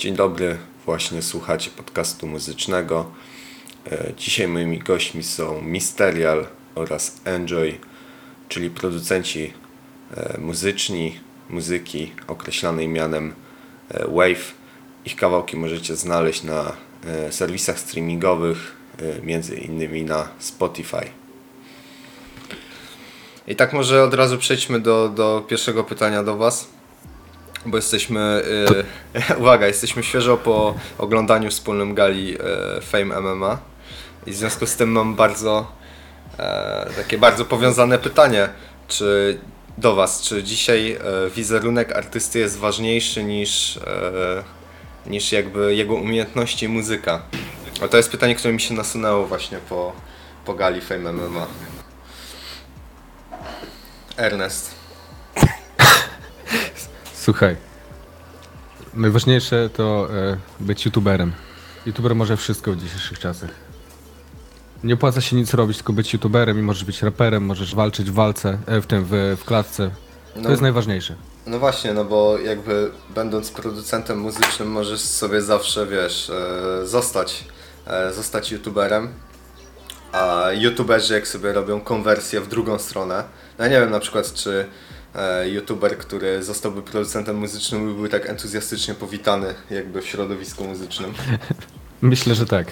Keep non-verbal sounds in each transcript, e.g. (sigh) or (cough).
Dzień dobry, właśnie słuchacie podcastu muzycznego. E, Dzisiaj moimi gośćmi są Misterial oraz Enjoy, czyli producenci e, muzyczni, muzyki określanej mianem e, Wave. Ich kawałki możecie znaleźć na serwisach streamingowych, między innymi na Spotify. I tak może od razu przejdźmy do, do pierwszego pytania do Was bo jesteśmy, y, (laughs) uwaga, jesteśmy świeżo po oglądaniu wspólnym gali y, Fame MMA i w związku z tym mam bardzo e, takie bardzo powiązane pytanie, czy do Was, czy dzisiaj e, wizerunek artysty jest ważniejszy niż, e, niż jakby jego umiejętności i muzyka? A to jest pytanie, które mi się nasunęło właśnie po, po gali Fame MMA. Ernest. (laughs) Słuchaj, najważniejsze to e, być youtuberem. YouTuber może wszystko w dzisiejszych czasach. Nie opłaca się nic robić, tylko być youtuberem i możesz być raperem, możesz walczyć w walce, e, w tym, w, w klatce. To No. jest najważniejsze. No właśnie, no bo jakby będąc producentem muzycznym możesz sobie zawsze, wiesz, e, zostać, e, zostać youtuberem, a youtuberzy jak sobie robią konwersję w drugą stronę, no ja nie wiem na przykład czy youtuber, który zostałby producentem muzycznym byłby tak entuzjastycznie powitany jakby w środowisku muzycznym. (laughs) Myślę, że tak.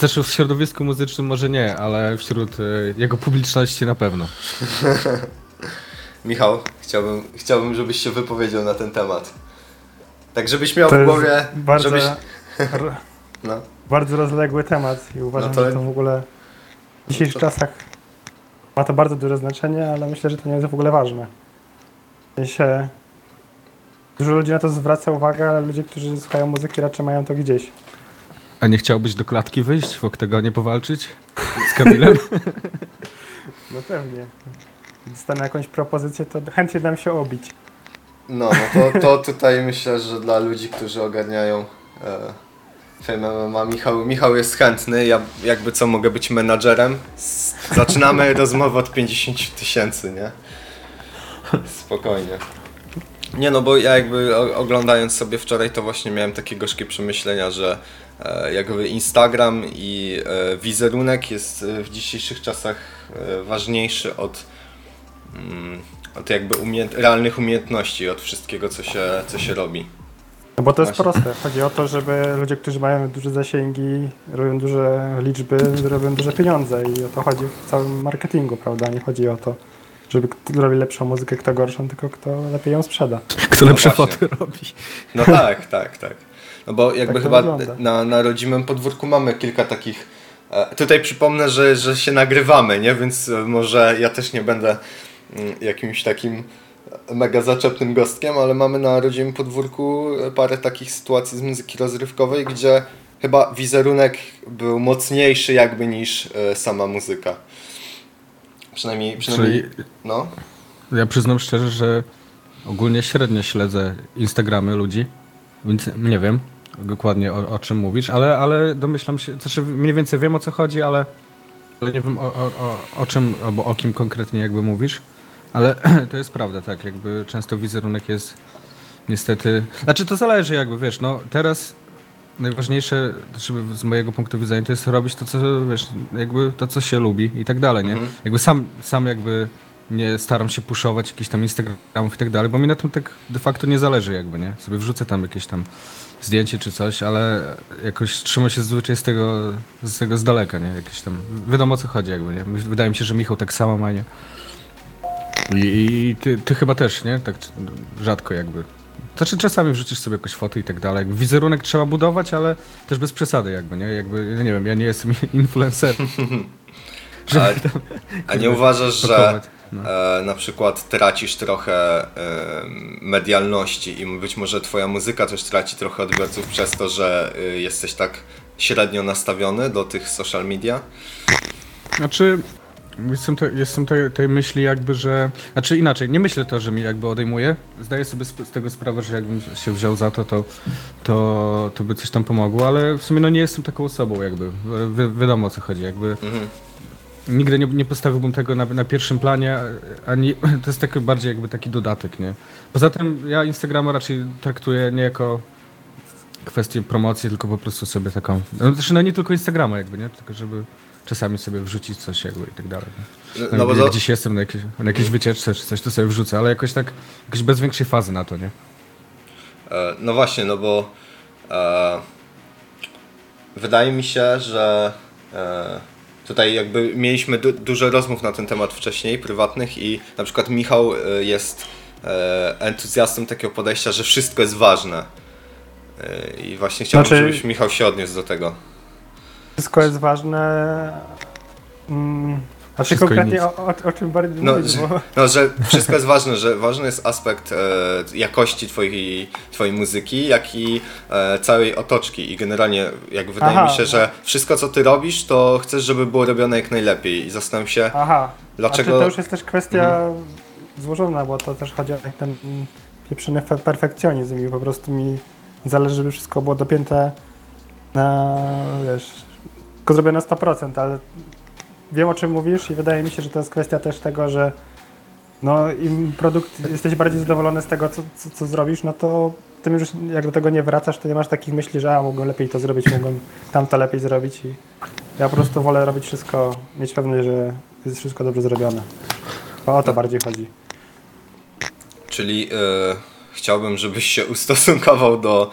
Też w środowisku muzycznym może nie, ale wśród e, jego publiczności na pewno. (laughs) Michał, chciałbym, chciałbym żebyś się wypowiedział na ten temat. Tak żebyś miał To w głowie, bardzo, żebyś... (laughs) No. bardzo rozległy temat i uważam, No to- że to w ogóle w dzisiejszych No to- czasach ma to bardzo duże znaczenie, ale myślę, że to nie jest w ogóle ważne. W sensie, dużo ludzi na to zwraca uwagę, ale ludzie, którzy słuchają muzyki raczej mają to gdzieś. A nie chciałbyś do klatki wyjść, w oktagonie powalczyć z Kamilem? (laughs) No pewnie. Dostanę jakąś propozycję, to chętnie dam się obić. No, no to, to tutaj myślę, że dla ludzi, którzy ogarniają e, Fame MMA, Michał, Michał jest chętny, ja jakby co mogę być menadżerem. Zaczynamy (laughs) rozmowę od 50 tysięcy, nie? Spokojnie. Nie no, bo ja jakby oglądając sobie wczoraj to właśnie miałem takie gorzkie przemyślenia, że e, jakby Instagram i e, wizerunek jest e, w dzisiejszych czasach ważniejszy od mm, od jakby umiejęt- realnych umiejętności, od wszystkiego, co się, co się robi. No bo to jest Właśnie. proste. Chodzi o to, żeby ludzie, którzy mają duże zasięgi, robią duże liczby, robią duże pieniądze i o to chodzi w całym marketingu, prawda? Nie chodzi o to, żeby kto robi lepszą muzykę, kto gorszą, tylko kto lepiej ją sprzeda. Kto lepsze właśnie. foty robi? No tak, tak, tak. No bo jakby Tak chyba wygląda. na, na rodzimym podwórku mamy kilka takich. E, tutaj przypomnę, że, że się nagrywamy, nie? Więc e, może ja też nie będę mm, jakimś takim mega zaczepnym gostkiem, ale mamy na rodzimym podwórku parę takich sytuacji z muzyki rozrywkowej, gdzie chyba wizerunek był mocniejszy jakby niż e, sama muzyka. Przynajmniej, przynajmniej Czyli no. Ja przyznam szczerze, że ogólnie średnio śledzę Instagramy ludzi, więc nie wiem dokładnie o, o czym mówisz, ale, ale domyślam się, znaczy mniej więcej wiem o co chodzi, ale, ale nie wiem o, o, o, o czym albo o kim konkretnie jakby mówisz, ale (clears throat) to jest prawda, tak, jakby często wizerunek jest niestety, znaczy to zależy jakby, wiesz, no teraz najważniejsze, znaczy z mojego punktu widzenia, to jest robić to, co wiesz, jakby to, co się lubi i tak dalej, nie? Mhm. Jakby sam, sam jakby nie staram się puszować jakichś tam Instagramów i tak dalej, bo mi na tym tak de facto nie zależy jakby, nie? Sobie wrzucę tam jakieś tam zdjęcie czy coś, ale jakoś trzymam się zazwyczaj z tego, z tego z daleka, nie? Jakieś tam, wiadomo o co chodzi jakby, nie? Wydaje mi się, że Michał tak samo ma, nie? I, ty, ty chyba też, nie? Tak rzadko jakby. Znaczy czasami wrzucisz sobie jakąś fotę i tak dalej. Wizerunek trzeba budować, ale też bez przesady jakby, nie? Jakby, ja nie wiem, ja nie jestem (laughs) influencerem. (laughs) A, a nie uważasz, że. No. e, na przykład tracisz trochę e, medialności i być może twoja muzyka też traci trochę odbiorców przez to, że y, jesteś tak średnio nastawiony do tych social media? Znaczy, jestem, te, jestem tej, tej myśli jakby, że... Znaczy inaczej, nie myślę to, że mi jakby odejmuje. Zdaję sobie sp- z tego sprawę, że jakbym się wziął za to, to, to, to by coś tam pomogło, ale w sumie no nie jestem taką osobą jakby. Wi wiadomo o co chodzi, jakby... Mhm. Nigdy nie, nie postawiłbym tego na, na pierwszym planie, ani (laughs) to jest taki bardziej jakby taki dodatek, nie? Poza tym ja Instagrama raczej traktuję nie jako kwestię promocji, tylko po prostu sobie taką, no, znaczy no nie tylko Instagrama jakby, nie? Tylko żeby czasami sobie wrzucić coś jakby i tak dalej. No, No, no bo jak to, gdzieś jestem na jakiejś, na jakiejś wycieczce czy coś, to sobie wrzucę, ale jakoś tak, jakoś bez większej fazy na to, nie? E, No właśnie, no bo e, wydaje mi się, że e, tutaj jakby mieliśmy du dużo rozmów na ten temat wcześniej, prywatnych i na przykład Michał e, jest e, entuzjastą takiego podejścia, że wszystko jest ważne. E, I właśnie chciałbym, Znaczy- żebyś Michał się odniósł do tego. Wszystko jest ważne. Mm, a czy Wszystko i konkretnie o, o, o czym bardziej No, mówić? że, Bo... no, że wszystko jest ważne, że ważny jest aspekt e, jakości twojej, twojej muzyki, jak i e, całej otoczki i generalnie jak wydaje Aha, mi się, że wszystko co ty robisz, to chcesz, żeby było robione jak najlepiej i zastanawiam się, Aha. Dlaczego- Znaczy, to już jest też kwestia złożona, bo to też chodzi o ten pieprzony fe- perfekcjonizm i po prostu mi zależy, żeby wszystko było dopięte na, wiesz, tylko zrobione na 100%, ale wiem o czym mówisz i wydaje mi się, że to jest kwestia też tego, że no im produkt, jesteś bardziej zadowolony z tego, co, co, co zrobisz, no to tym już jak do tego nie wracasz, to nie masz takich myśli, że a, mogłem lepiej to zrobić, mogłem tamto lepiej zrobić i ja po prostu wolę robić wszystko, mieć pewność, że jest wszystko dobrze zrobione. O to bardziej chodzi. czyli e, chciałbym, żebyś się ustosunkował do,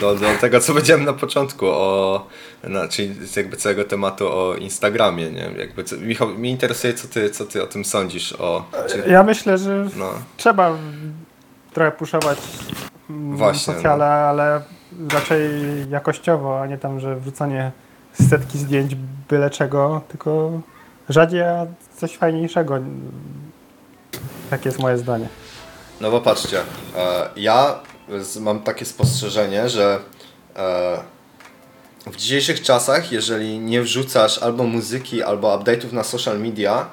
do, do tego, co powiedziałem na początku, o, czyli jakby całego tematu o Instagramie, nie? Jakby, co, Michał, mnie interesuje, co ty, co ty o tym sądzisz, o, czy, Ja myślę, że no, trzeba trochę puszować Właśnie, socjale, ale raczej jakościowo, a nie tam, że wrzucanie setki zdjęć byle czego, tylko rzadziej, a coś fajniejszego. Takie jest moje zdanie. No bo patrzcie, e, ja mam takie spostrzeżenie, że e, w dzisiejszych czasach, jeżeli nie wrzucasz albo muzyki, albo update'ów na social media,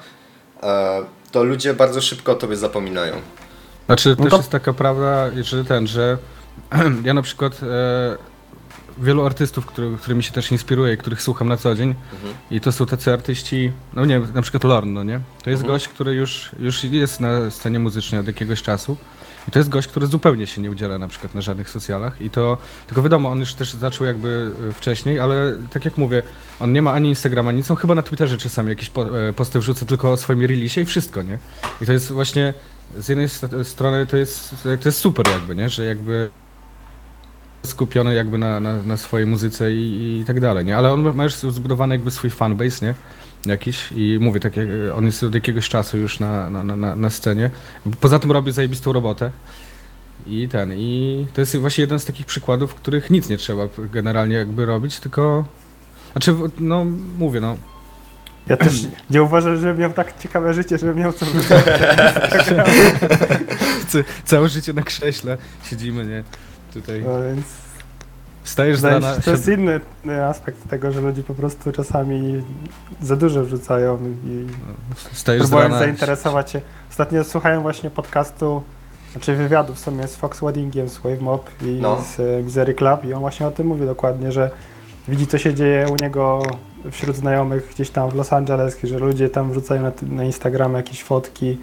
e, to ludzie bardzo szybko o tobie zapominają. Znaczy No też to- jest taka prawda, że ten, że (clears throat) ja na przykład e, wielu artystów, który, którymi się też inspiruję, których słucham na co dzień Mhm. i to są tacy artyści, no nie wiem, na przykład Lorn, no nie? To jest Mhm. gość, który już, już jest na scenie muzycznej od jakiegoś czasu i to jest gość, który zupełnie się nie udziela na przykład na żadnych socjalach i to, tylko wiadomo, on już też zaczął jakby e, wcześniej, ale tak jak mówię, on nie ma ani Instagrama, nic, on chyba na Twitterze czasami jakieś po, e, posty wrzuca tylko o swoim releasie i wszystko, nie? I to jest właśnie z jednej st- strony to jest, to jest super jakby, nie? Że jakby skupiony jakby na, na, na swojej muzyce i, i tak dalej, nie? Ale on ma już zbudowany jakby swój fanbase, nie? Jakiś i mówię, tak jak on jest od jakiegoś czasu już na, na, na, na scenie. Poza tym robi zajebistą robotę. I ten, i to jest właśnie jeden z takich przykładów, w których nic nie trzeba generalnie jakby robić, tylko... Znaczy, no mówię, no, Ja też nie uważam, że miał tak ciekawe życie, żeby miał co c- (laughs) całe życie na krześle siedzimy, nie? Tutaj no, więc Wydaje się, to jest inny aspekt tego, że ludzie po prostu czasami za dużo wrzucają i próbują rana, zainteresować się. Ostatnio słuchałem właśnie podcastu, znaczy wywiadu w sumie z Fox Weddingiem, z Wave Mob i No. z y, Misery Club i on właśnie o tym mówi dokładnie, że widzi co się dzieje u niego wśród znajomych gdzieś tam w Los Angeles, że ludzie tam wrzucają na, na Instagram jakieś fotki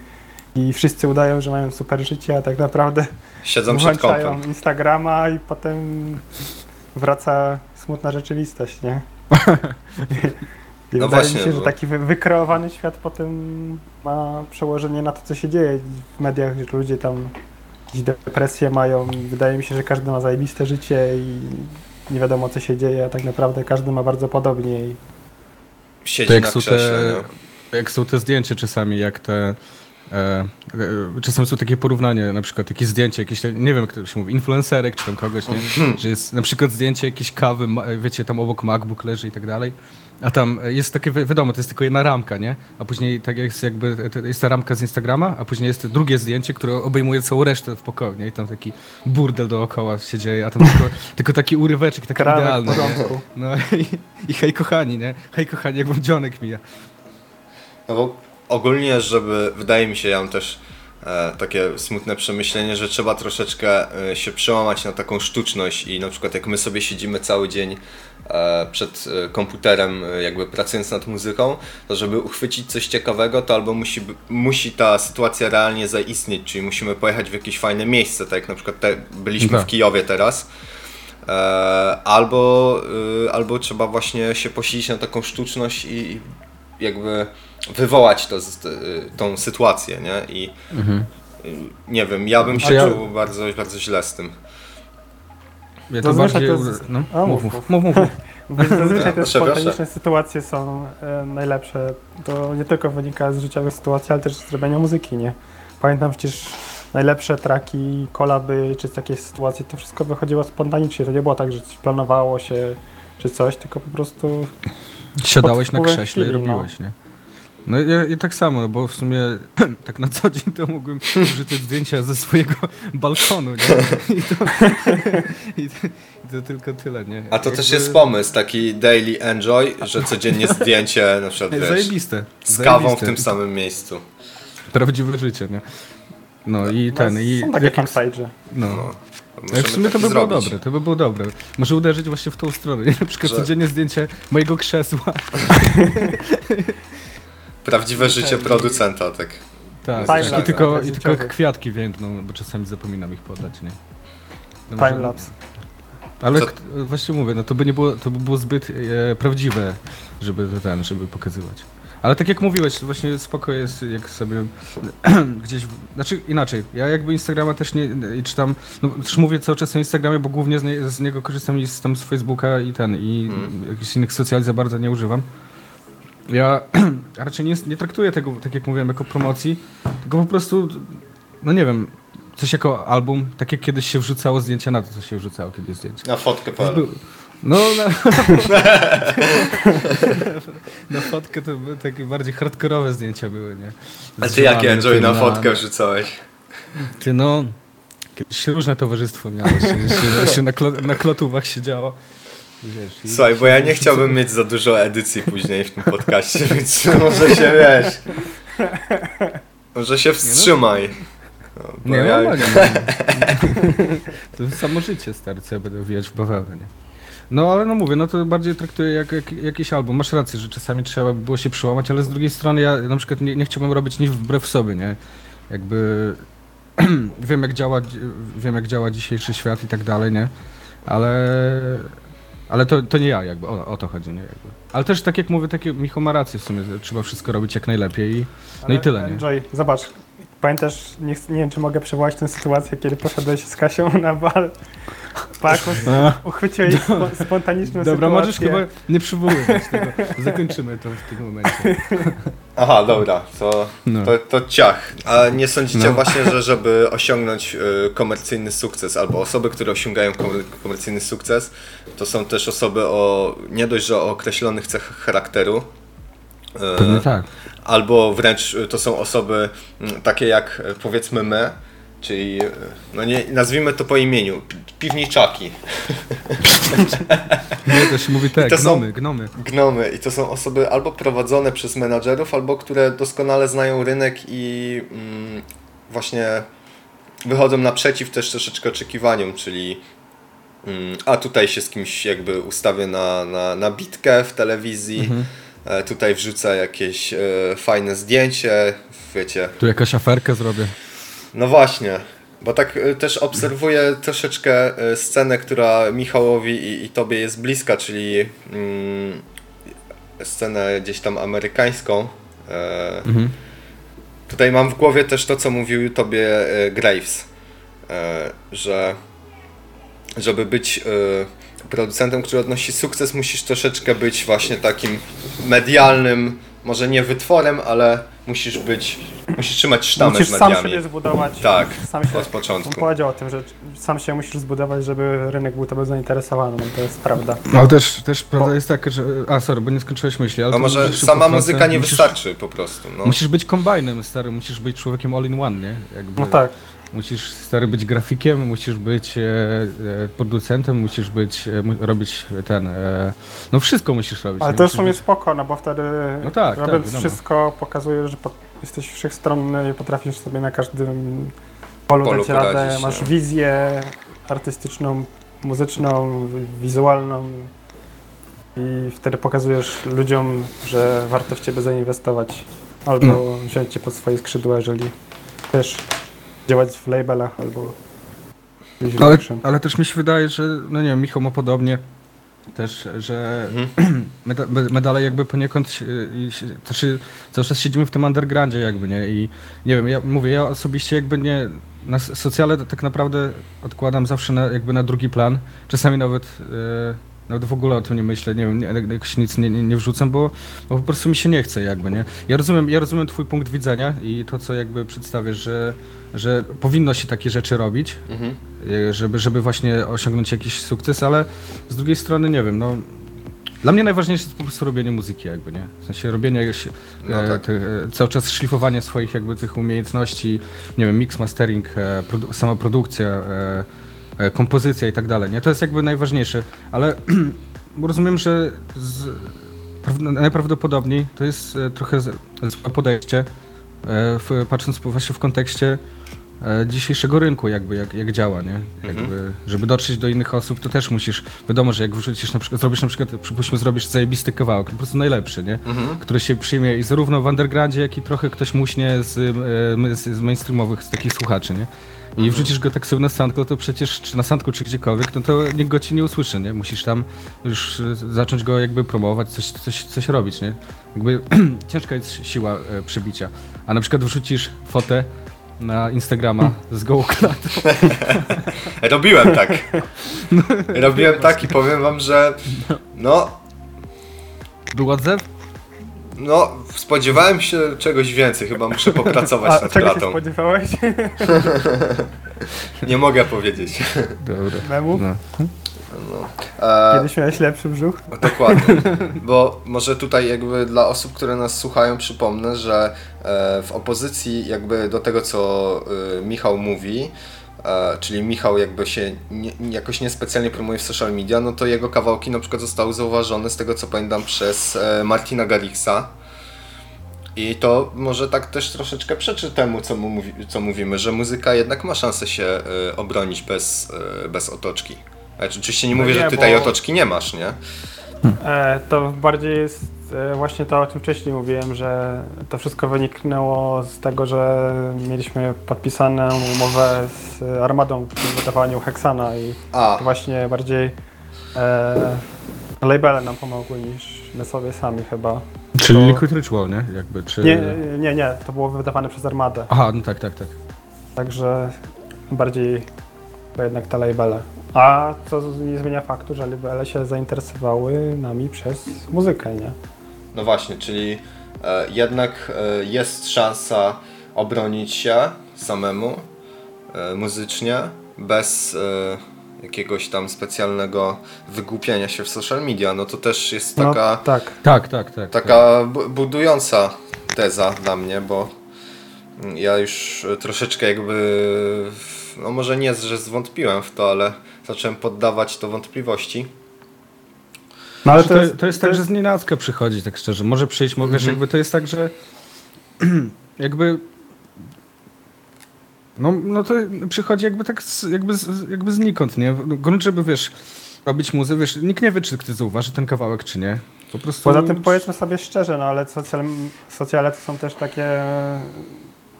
i wszyscy udają, że mają super życie, a tak naprawdę Siedzą przed kompem. Instagrama i potem wraca smutna rzeczywistość, nie? (laughs) I No wydaje właśnie, mi się, że bo- taki wy- wykreowany świat potem ma przełożenie na to, co się dzieje w mediach, że ludzie tam gdzieś depresję mają. Wydaje mi się, że każdy ma zajebiste życie i nie wiadomo, co się dzieje, a tak naprawdę każdy ma bardzo podobnie. I Siedzi To jak na są krześle, te- nie? jak są te zdjęcia czasami, jak te. E, e, czasem są takie porównanie, na przykład jakieś zdjęcie, jakieś, nie wiem jak to się mówi, influencerek czy tam kogoś, nie? że jest na przykład zdjęcie jakiejś kawy, wiecie, tam obok MacBook leży i tak dalej, a tam jest takie, wi- wiadomo, to jest tylko jedna ramka, nie? A później tak jest jakby, to jest ta ramka z Instagrama, a później jest drugie zdjęcie, które obejmuje całą resztę w pokoju, nie? I tam taki burdel dookoła się dzieje, a tam tylko, (laughs) tylko taki uryweczek, taki Kranek idealny. No i, i hej kochani, nie? Hej kochani, jak wam dzionek mija. No bo ogólnie, żeby, wydaje mi się, ja mam też e, takie smutne przemyślenie, że trzeba troszeczkę e, się przełamać na taką sztuczność i na przykład jak my sobie siedzimy cały dzień e, przed komputerem, jakby pracując nad muzyką, to żeby uchwycić coś ciekawego, to albo musi, musi ta sytuacja realnie zaistnieć, czyli musimy pojechać w jakieś fajne miejsce, tak jak na przykład te, byliśmy Tak. w Kijowie teraz. Albo, albo trzeba właśnie się posilić na taką sztuczność i jakby wywołać to, z- y, tą sytuację, nie? I y, nie wiem, ja bym się ja- czuł bardzo, bardzo źle z tym. Ja to Zazwyczaj bardziej... to jest- No, A, mów, mów, mów, mów. (laughs) zazwyczaj te spontaniczne sytuacje są e, najlepsze. To nie tylko wynika z życiowych sytuacji, ale też z zrobienia muzyki, nie? Pamiętam przecież najlepsze traki, kolaby, czy takie sytuacje, to wszystko wychodziło spontanicznie. To nie było tak, że coś planowało się, czy coś, tylko po prostu Siadałeś na krześle i chwili, no. robiłeś, nie? No i, i tak samo, bo w sumie (clears throat) tak na co dzień to mógłbym wrzucać zdjęcia ze swojego (laughs) balkonu, nie? I to, (laughs) i to, i to tylko tyle, nie? A to też Jakby- jest pomysł, taki daily enjoy, że codziennie zdjęcie na przykład wiesz, Zajebiste. z kawą w zajebiste. tym samym miejscu. Prawdziwe życie, nie? No i ten, i są w takie fanpage. No. No. No, Możemy w sumie to by było zrobić. dobre, to by było dobre. Może uderzyć właśnie w tą stronę, nie? Na przykład Że- codziennie zdjęcie mojego krzesła. (laughs) Prawdziwe życie producenta, tak. Tak, Timelapse, tak. I tylko, tak, i tylko kwiatki więdną, bo czasami zapominam ich podać, nie? No może- Timelapse. Ale Co- k- właśnie mówię, no to by nie było, to by było zbyt e, prawdziwe, żeby to ten, żeby pokazywać. Ale tak jak mówiłeś, to właśnie spoko jest, jak sobie (clears throat) gdzieś, w- znaczy inaczej, ja jakby Instagrama też nie, i czytam, no też mówię cały czas o Instagramie, bo głównie z, nie, z niego korzystam i z, tam z Facebooka i ten, i Mm. jakichś innych socjali za bardzo nie używam. Ja (clears throat) raczej nie, nie traktuję tego, tak jak mówiłem, jako promocji, tylko po prostu, no nie wiem, coś jako album, tak jak kiedyś się wrzucało zdjęcia na to, co się wrzucało kiedyś zdjęcia. Na fotkę był- No, na, (laughs) na fotkę to były takie bardziej hardkorowe zdjęcia były, nie? A ty jakie enjoy na tym fotkę wrzucałeś? Ty no, kiedyś różne towarzystwo miało, się, się, na, klo, na klotówach siedziało. Wiesz, Słuchaj, bo ja nie chciałbym mieć za dużo edycji później w tym podcaście, (laughs) więc (laughs) może się wiesz. Może się wstrzymaj. No, Nie, ja- normalnie. No. (laughs) To samo życie, stary, co ja będę wijać w bawełnę? No ale no mówię, no to bardziej traktuję jak, jak jakiś album. Masz rację, że czasami trzeba by było się przełamać, ale z drugiej strony ja na przykład nie, nie chciałbym robić nic wbrew sobie, nie? Jakby (clears throat) wiem jak działa, wiem jak działa dzisiejszy świat i tak dalej, nie? Ale ale to, to nie ja jakby, o, o to chodzi, nie? Jakby. Ale też tak jak mówię, takie Michał ma rację w sumie, trzeba wszystko robić jak najlepiej i no i tyle, nie? Joy, zobacz, pamiętasz, nie, nie wiem czy mogę przywołać tę sytuację, kiedy poszedłeś z Kasią na bal. Pakus A. uchwyciłeś spo, spontaniczną Dobra, sytuację. możesz chyba nie przywoływać tego. Zakończymy to w tym momencie. Aha, dobra, to, No. to, to ciach. A nie sądzicie No. właśnie, że żeby osiągnąć y, komercyjny sukces, albo osoby, które osiągają komer- komercyjny sukces, to są też osoby o nie dość, że o określonych cechach charakteru, Pewnie tak. albo wręcz y, to są osoby takie jak y, powiedzmy my, czyli no nie, nazwijmy to po imieniu, pi- piwniczaki, (laughs) Nie, to się mówi tak, to są- gnomy, gnomy. gnomy i to są osoby albo prowadzone przez menadżerów, albo które doskonale znają rynek i mm, właśnie wychodzą naprzeciw też troszeczkę oczekiwaniom, czyli mm, a tutaj się z kimś jakby ustawię na, na, na bitkę w telewizji, Mhm. E, tutaj wrzucę jakieś e, fajne zdjęcie, wiecie, Tu jakaś aferkę zrobię. no właśnie, bo tak y, też obserwuję troszeczkę scenę, która Michałowi i, i tobie jest bliska, czyli mm, scenę gdzieś tam amerykańską. E, Mhm. Tutaj mam w głowie też to, co mówił tobie e, Graves, e, że żeby być e, producentem, który odnosi sukces, musisz troszeczkę być właśnie takim medialnym, może nie wytworem, ale musisz być, musisz trzymać sztamę Musisz z sam mediami. siebie zbudować. Tak, sam się, od początku. On powiedział o tym, że sam się musisz zbudować, żeby rynek był tobą zainteresowany, no to jest prawda. Ale też, też prawda jest taka, że... A, sorry, bo nie skończyłeś myśli, ale No może sama muzyka nie musisz, wystarczy po prostu. No. Musisz być kombajnem, stary, musisz być człowiekiem all in one, nie? Jakby, No tak. Musisz, stary, być grafikiem, musisz być e, e, producentem, musisz być, e, mu, robić ten... E, no wszystko musisz robić. Ale nie? to jest w Musisz sumie być- spoko, no bo wtedy No tak, tak, robiąc wiadomo. wszystko pokazuje, że po, jesteś wszechstronny i potrafisz sobie na każdym polu, Polu dać radę. poradzić, Masz no. wizję artystyczną, muzyczną, wi- wizualną i wtedy pokazujesz ludziom, że warto w ciebie zainwestować albo No. wziąć cię pod swoje skrzydła, jeżeli chcesz działać w labelach albo Ale, ale też mi się wydaje, że, no nie wiem, Michał ma podobnie też, że (clears throat) meda, me- medale jakby poniekąd, się- znaczy cały czas siedzimy w tym undergroundzie jakby, nie, i nie wiem, ja mówię, ja osobiście jakby nie, na socjale tak naprawdę odkładam zawsze na, jakby na drugi plan, czasami nawet, e, nawet w ogóle o tym nie myślę, nie wiem, nie, jakoś nic nie, nie, nie wrzucam, bo, bo po prostu mi się nie chce jakby, nie. Ja rozumiem, ja rozumiem twój punkt widzenia i to, co jakby przedstawiasz, że, że powinno się takie rzeczy robić, Mhm. e, żeby, żeby właśnie osiągnąć jakiś sukces, ale z drugiej strony nie wiem, no dla mnie najważniejsze jest po prostu robienie muzyki jakby, nie? W sensie robienie jakiś, No e, tak. tych, e, cały czas szlifowanie swoich jakby tych umiejętności, nie wiem, mix, mastering, e, produ- sama produkcja, e, kompozycja i tak dalej, nie? To jest jakby najważniejsze, ale (clears throat) rozumiem, że z, praw- najprawdopodobniej to jest e, trochę złe podejście, e, w, patrząc właśnie w kontekście e, dzisiejszego rynku, jakby jak, jak działa, nie? Jakby, żeby dotrzeć do innych osób, to też musisz, wiadomo, że jak wrzucisz na przykład, zrobisz na przykład, przypuśćmy, zrobisz zajebisty kawałek, po prostu najlepszy, nie? Mhm. Który się przyjmie i zarówno w undergroundzie, jak i trochę ktoś muśnie z, e, z, z mainstreamowych, z takich słuchaczy, nie? I wrzucisz go tak sobie na SoundCloud, to przecież, czy na SoundCloud, czy gdziekolwiek, no to nikt go ci nie usłyszy, nie? Musisz tam już e, zacząć go jakby promować, coś, coś, coś robić, nie? Jakby (clears throat) ciężka jest siła e, przybicia. A na przykład wrzucisz fotę na Instagrama z gołą klatą. (laughs) Robiłem tak. (laughs) Robiłem tak i powiem wam, że no, Był odzew? No, spodziewałem się czegoś więcej, chyba muszę popracować (laughs) A nad czego się spodziewałeś? (laughs) Nie mogę powiedzieć. Dobra. Memów? No. No. E, Kiedyś miałeś lepszy brzuch? Dokładnie. Bo może tutaj jakby dla osób, które nas słuchają, przypomnę, że e, w opozycji jakby do tego, co e, Michał mówi, czyli Michał jakby się nie, jakoś niespecjalnie promuje w social media, no to jego kawałki na przykład zostały zauważone z tego, co pamiętam, przez e, Martina Garrixa. I to może tak też troszeczkę przeczy temu, co, mówi, co mówimy, że muzyka jednak ma szansę się e, obronić bez, e, bez otoczki. Znaczy, oczywiście nie No mówię, nie, że tutaj bo- otoczki nie masz, nie? E, to bardziej jest e, właśnie to, o czym wcześniej mówiłem, że to wszystko wyniknęło z tego, że mieliśmy podpisaną umowę z Armadą w wydawaniu Hexana i A, to właśnie bardziej e, labele nam pomogły niż my sobie sami chyba. Czyli To- Liquid Ritual, nie? Jakby, czy... Nie, nie, nie, to było wydawane przez Armadę, Aha, no tak, tak, tak. także bardziej to jednak te labele. A co nie zmienia faktu, że labele się zainteresowały nami przez muzykę, nie? no właśnie, czyli e, jednak e, jest szansa obronić się samemu e, muzycznie, bez e, jakiegoś tam specjalnego wygłupiania się w social media. No to też jest taka, No, tak. Tak, tak, tak. taka bu- budująca teza dla mnie, bo mm, ja już e, troszeczkę jakby, no może nie, że zwątpiłem w to, ale zacząłem poddawać to wątpliwości. No Ale to, jest, to jest tak, że z nienacka przychodzi, tak szczerze. Może przyjść, mogę, wiesz, jakby to jest tak, że (clears throat) jakby no, no to przychodzi jakby tak z, jakby, z, jakby znikąd, nie? Grunt, żeby wiesz, robić muzykę, wiesz, nikt nie wie, czy ktoś zauważy ten kawałek, czy nie. Po prostu... Poza tym powiedzmy sobie szczerze, no ale socjal, socjale to są też takie.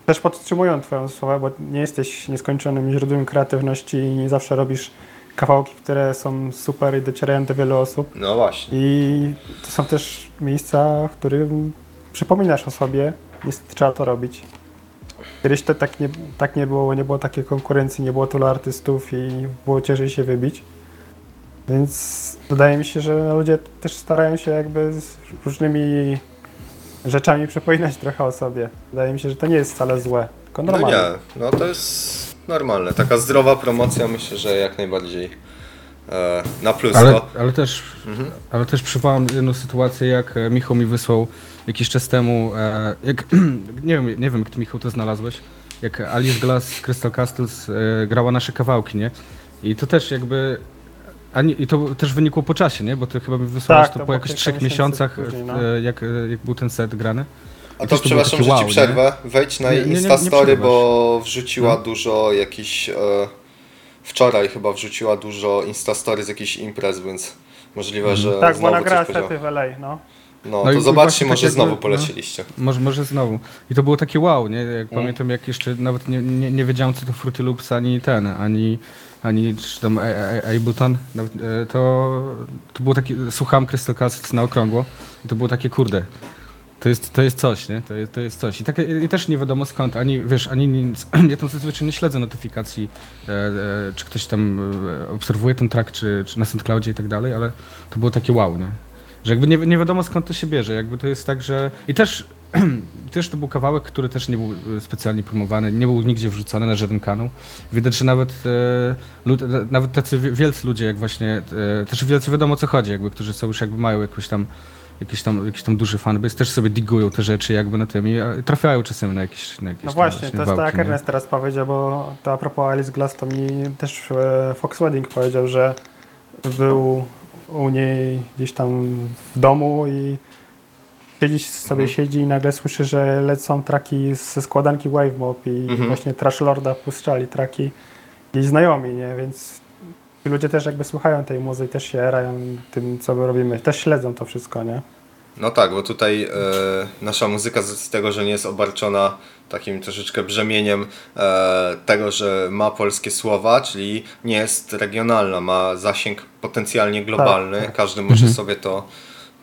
też podtrzymują Twoją słowę, bo nie jesteś nieskończonym źródłem kreatywności i nie zawsze robisz kawałki, które są super i docierają do wielu osób. No właśnie. I to są też miejsca, w którym przypominasz o sobie, jest, trzeba to robić. Kiedyś to tak nie, tak nie było, nie było takiej konkurencji, nie było tylu artystów i było ciężej się wybić. Więc wydaje mi się, że ludzie też starają się jakby z różnymi rzeczami przypominać trochę o sobie. Wydaje mi się, że to nie jest wcale złe, tylko No nie, no to jest normalne. Taka zdrowa promocja myślę, że jak najbardziej e, na plus. Ale, to. ale też, Mhm. ale też przywołam jedną sytuację, jak e, Michał mi wysłał jakiś czas temu, e, jak, (clears throat) nie wiem, nie wiem, jak ty Michał to znalazłeś, jak Alice Glass z Crystal Castles e, grała nasze kawałki, nie? I to też jakby, a nie, i to też wynikło po czasie, nie? Bo ty chyba mi wysłałeś Tak, to to po jakichś kilka trzech miesięcy miesiącach, później, no. e, jak, e, jak był ten set grany. A to to przepraszam, że wow, ci nie? przerwę. Wejdź na Nie, nie, nie Instastory, bo wrzuciła No. dużo jakiś. E, wczoraj chyba wrzuciła dużo Instastory z jakichś imprez, więc możliwe, że. Tak, bo nagrała sety w LA, no. No, No to zobaczcie, może tak jakby, znowu no. poleciliście. Może, może znowu. I to było takie wow, nie? Jak Mm. pamiętam, jak jeszcze nawet nie, nie, nie wiedziałem, co to Fruity Loops, ani ten, ani, ani czy tam Ableton, nawet, e, to, to było takie, słuchałem Crystal Castles na okrągło i to było takie, kurde, to jest, to jest coś, nie? To jest, to jest coś. I, takie, I też nie wiadomo skąd, ani, wiesz, ani nic, (clears throat) ja tam zazwyczaj nie śledzę notyfikacji, e, e, czy ktoś tam e, obserwuje ten track, czy, czy na SoundCloudzie i tak dalej, ale to było takie wow, nie? Że jakby nie, nie wiadomo skąd to się bierze, jakby to jest tak, że... I też, (clears throat) też to był kawałek, który też nie był e, specjalnie promowany, nie był nigdzie wrzucony na żaden kanał. Widać, że nawet, e, lud, e, nawet tacy wi- wielcy ludzie, jak właśnie, e, też wielcy wiadomo o co chodzi, jakby, którzy są już jakby mają jakoś tam jakiś tam, jakiś tam duży fanbase, też sobie digują te rzeczy jakby na tym i e, trafiają czasem na jakieś, na jakieś No tam właśnie, to jest tak jak? Ernest teraz powiedział, bo to a propos Alice Glass, to mi też e, Fox Wedding powiedział, że był u niej gdzieś tam w domu i siedzi sobie Mhm. siedzi i nagle słyszy, że lecą traki ze składanki Wave Mob i Mhm. właśnie Trash Lorda puszczali traki jej znajomi, nie? Więc ci ludzie też jakby słuchają tej muzyki, też się erają tym, co my robimy, też śledzą to wszystko, nie? No tak, bo tutaj e, nasza muzyka z racji tego, że nie jest obarczona takim troszeczkę brzemieniem e, tego, że ma polskie słowa, czyli nie jest regionalna, ma zasięg potencjalnie globalny, Tak, tak. każdy może sobie to,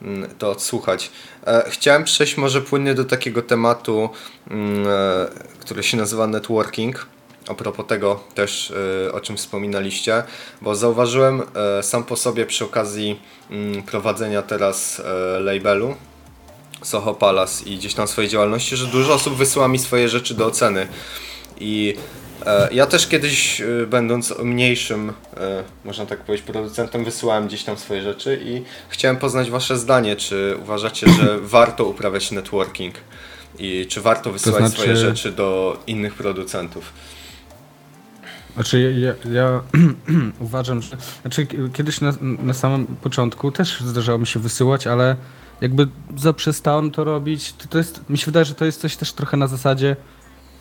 mm, to odsłuchać. E, chciałem przejść może płynnie do takiego tematu, mm, e, który się nazywa networking. A propos tego też, e, o czym wspominaliście, bo zauważyłem e, sam po sobie przy okazji mm, prowadzenia teraz e, labelu Soho Palace i gdzieś tam swojej działalności, że dużo osób wysyła mi swoje rzeczy do oceny. I e, ja też kiedyś, będąc mniejszym, e, można tak powiedzieć, producentem, wysyłałem gdzieś tam swoje rzeczy i chciałem poznać Wasze zdanie. Czy uważacie, że (laughs) warto uprawiać networking i czy warto wysyłać znaczy- swoje rzeczy do innych producentów? Znaczy ja, ja (clears throat) uważam, że znaczy kiedyś na, na samym początku też zdarzało mi się wysyłać, ale jakby zaprzestałem to robić. To, to jest, mi się wydaje, że to jest coś też trochę na zasadzie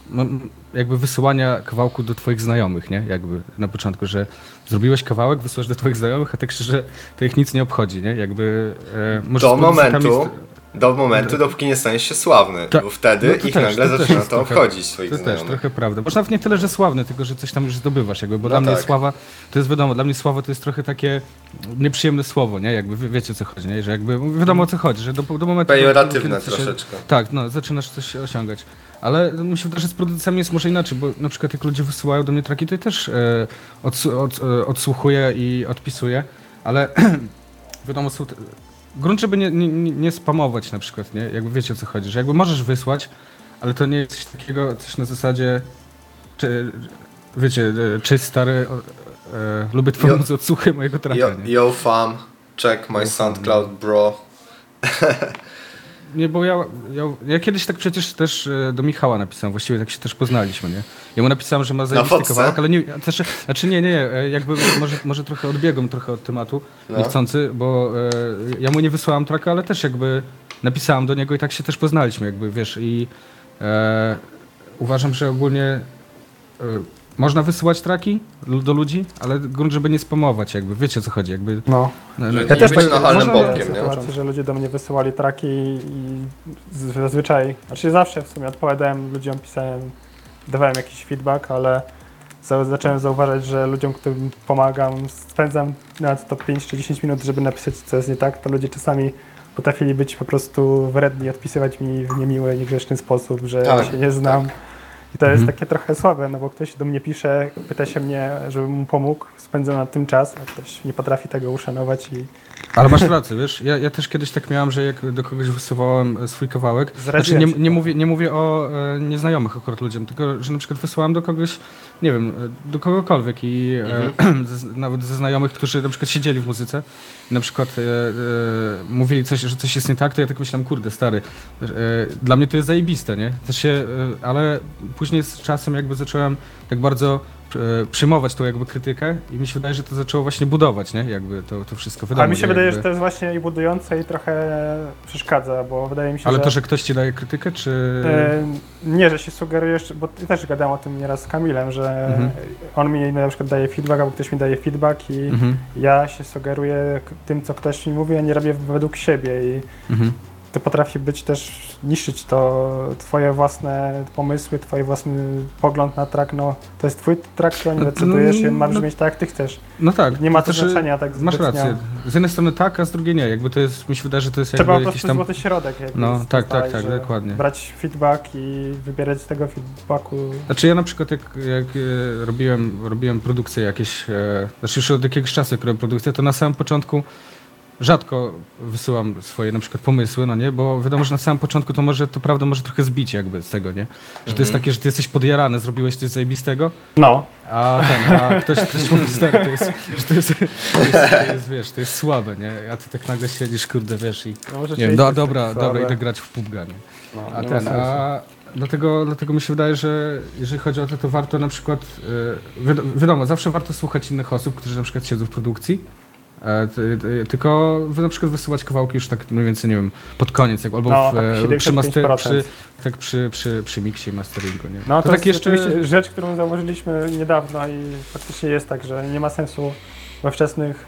no, jakby wysyłania kawałku do twoich znajomych, nie? Jakby na początku, że zrobiłeś kawałek, wysyłasz do twoich znajomych, a tak szczerze to ich nic nie obchodzi, nie? Jakby e, może Do momentu, do momentu, dopóki nie staniesz się sławny, Ta- bo wtedy no ich też, nagle to zaczyna to obchodzić swoich To też trochę prawda. Może nawet nie tyle, że sławny, tylko że coś tam już zdobywasz, jakby, bo No dla mnie tak. sława, to jest wiadomo, dla mnie sława to jest trochę takie nieprzyjemne słowo, nie? Jakby wie, wiecie o co chodzi, nie? Że jakby wiadomo o co chodzi, że do, do momentu... Pejoratywne coś się- troszeczkę. Tak, no, zaczynasz coś osiągać. Ale mi się wydaje, że z producentami jest może inaczej, bo na przykład jak ludzie wysyłają do mnie traki, to ja też e, od, e, odsłuchuję i odpisuję, ale (clears throat) wiadomo, są te, grunt, żeby nie, nie, nie spamować na przykład, nie? Jakby wiecie o co chodzi, że jakby możesz wysłać, ale to nie jest coś takiego, coś na zasadzie, czy, wiecie, e, cześć stary, e, lubię twoją muzykę, odsłuchaj mojego traka, Yo, yo fam, check my Yo, fam, SoundCloud bro. (laughs) Nie, bo ja, ja, ja kiedyś tak przecież też e, do Michała napisałem, właściwie tak się też poznaliśmy, nie? Ja mu napisałem, że ma zajebisty kawałek, ale nie, też, znaczy nie, nie, e, jakby może, może trochę odbiegam trochę od tematu, No. niechcący, bo e, ja mu nie wysłałem traka, ale też jakby napisałem do niego i tak się też poznaliśmy, jakby, wiesz, i e, uważam, że ogólnie e, można wysyłać traki do ludzi, ale grunt, żeby nie spamować, jakby, wiecie o co chodzi, jakby... No. no, Że no, nie Ja też być tak, nachalnym bobkiem, nie? sytuację, że ludzie do mnie wysyłali traki i zazwyczaj, znaczy zawsze w sumie odpowiadałem ludziom, pisałem, dawałem jakiś feedback, ale za, zacząłem zauważać, że ludziom, którym pomagam, spędzam nawet to 5 czy 10 minut, żeby napisać, co jest nie tak, to ludzie czasami potrafili być po prostu wredni, odpisywać mi w niemiły, niegrzeczny sposób, że Tak, się nie znam. I to jest Mhm. takie trochę słabe, no bo ktoś do mnie pisze, pyta się mnie, żebym mu pomógł, spędzam na tym czas, a ktoś nie potrafi tego uszanować i Ale masz rację, wiesz, ja, ja też kiedyś tak miałem, że jak do kogoś wysyłałem e, swój kawałek, znaczy nie, nie, mówię, nie mówię o e, nieznajomych akurat ludziom, tylko że na przykład wysyłałem do kogoś, nie wiem, e, do kogokolwiek i e, (clears throat) ze, nawet ze znajomych, którzy na przykład siedzieli w muzyce na przykład e, e, mówili coś, że coś jest nie tak, to ja tak myślałem, kurde, stary, dla mnie to jest zajebiste, nie? Też się, ale później z czasem jakby zacząłem tak bardzo przyjmować tą jakby krytykę i mi się wydaje, że to zaczęło właśnie budować, nie? Jakby to, to wszystko. Wiadomo, Ale mi się wydaje, Jakby- że to jest właśnie i budujące i trochę przeszkadza, bo wydaje mi się, Ale że... to, że ktoś ci daje krytykę, czy... e, nie, że się sugerujesz, bo też gadałem o tym nieraz z Kamilem, że Mhm. on mi na przykład daje feedback, albo ktoś mi daje feedback i Mhm, ja się sugeruję tym, co ktoś mi mówi, a nie robię według siebie i mhm. To potrafi być też niszczyć to twoje własne pomysły, twój własny pogląd na track, no to jest twój track, to nie No, decydujesz i no, no. brzmieć tak jak ty chcesz. No tak. Nie ma to znaczenia tak Masz rację. Z jednej strony tak, a z drugiej nie. Jakby to jest, mi się wydaje, że to jest Trzeba jakby jakiś tam... złoty środek. No, tak, tak, tak, że dokładnie. Brać feedback i wybierać z tego feedbacku. Znaczy ja na przykład jak, jak e, robiłem, robiłem produkcje jakieś, e, znaczy już od jakiegoś czasu jak robię produkcję, to na samym początku rzadko wysyłam swoje na przykład pomysły, no nie, bo wiadomo, że na samym początku to może, to prawda może trochę zbić jakby z tego, nie? Że to jest takie, że ty jesteś podjarany, zrobiłeś coś zajebistego, No, a ten, a ktoś, ktoś mówi stary, to jest, że to jest, to jest, to jest, wiesz, to jest słabe, nie? A ty tak nagle siedzisz, kurde, wiesz i no może nie wiem, do, dobra, dobra, idę grać w PUBG, nie? No, A ten, a dlatego, dlatego mi się wydaje, że jeżeli chodzi o to, to warto na przykład, wiado- wiadomo, zawsze warto słuchać innych osób, którzy na przykład siedzą w produkcji, e, tylko wy na przykład wysyłać kawałki już tak mniej więcej, nie wiem, pod koniec, jak, albo No, w, tak e, przy, master, 75%. przy, tak przy, przy, przy miksie i masteringu, nie? No to, tak jest oczywiście rzecz, którą założyliśmy niedawno i faktycznie jest tak, że nie ma sensu we wczesnych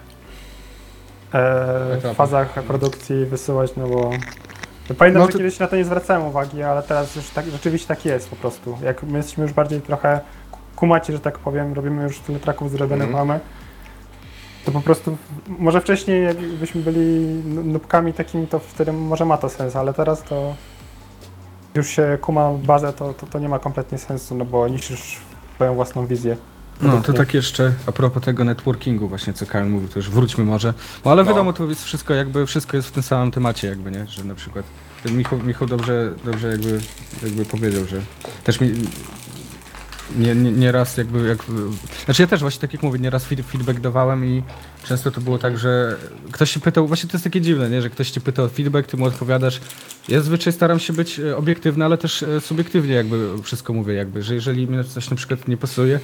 e, fazach produkcji wysyłać, no bo pamiętam, No że to- kiedyś na to nie zwracałem uwagi, ale teraz już tak, rzeczywiście tak jest po prostu. Jak my jesteśmy już bardziej trochę kumaci, że tak powiem, robimy już tyle traków zrobionych Mhm. mamy, to po prostu może wcześniej jakbyśmy byli nubkami takimi, to wtedy może ma to sens, ale teraz to już się kuma bazę, to, to, to nie ma kompletnie sensu, no bo niszczysz swoją własną wizję. No, to tak jeszcze a propos tego networkingu właśnie, co Kamil mówił, to już wróćmy może. No ale No. wiadomo, to jest wszystko jakby, wszystko jest w tym samym temacie jakby, nie? Że na przykład Michał, Michał dobrze, dobrze jakby, jakby powiedział, że też mi nie, nie, nie raz jakby, jak, znaczy ja też właśnie tak jak mówię, nieraz feed- feedback dawałem i często to było tak, że ktoś się pytał, właśnie to jest takie dziwne, nie? Że ktoś cię pyta o feedback, ty mu odpowiadasz. Ja zazwyczaj staram się być e, obiektywny, ale też e, subiektywnie jakby wszystko mówię jakby, że jeżeli mi coś na przykład nie pasuje,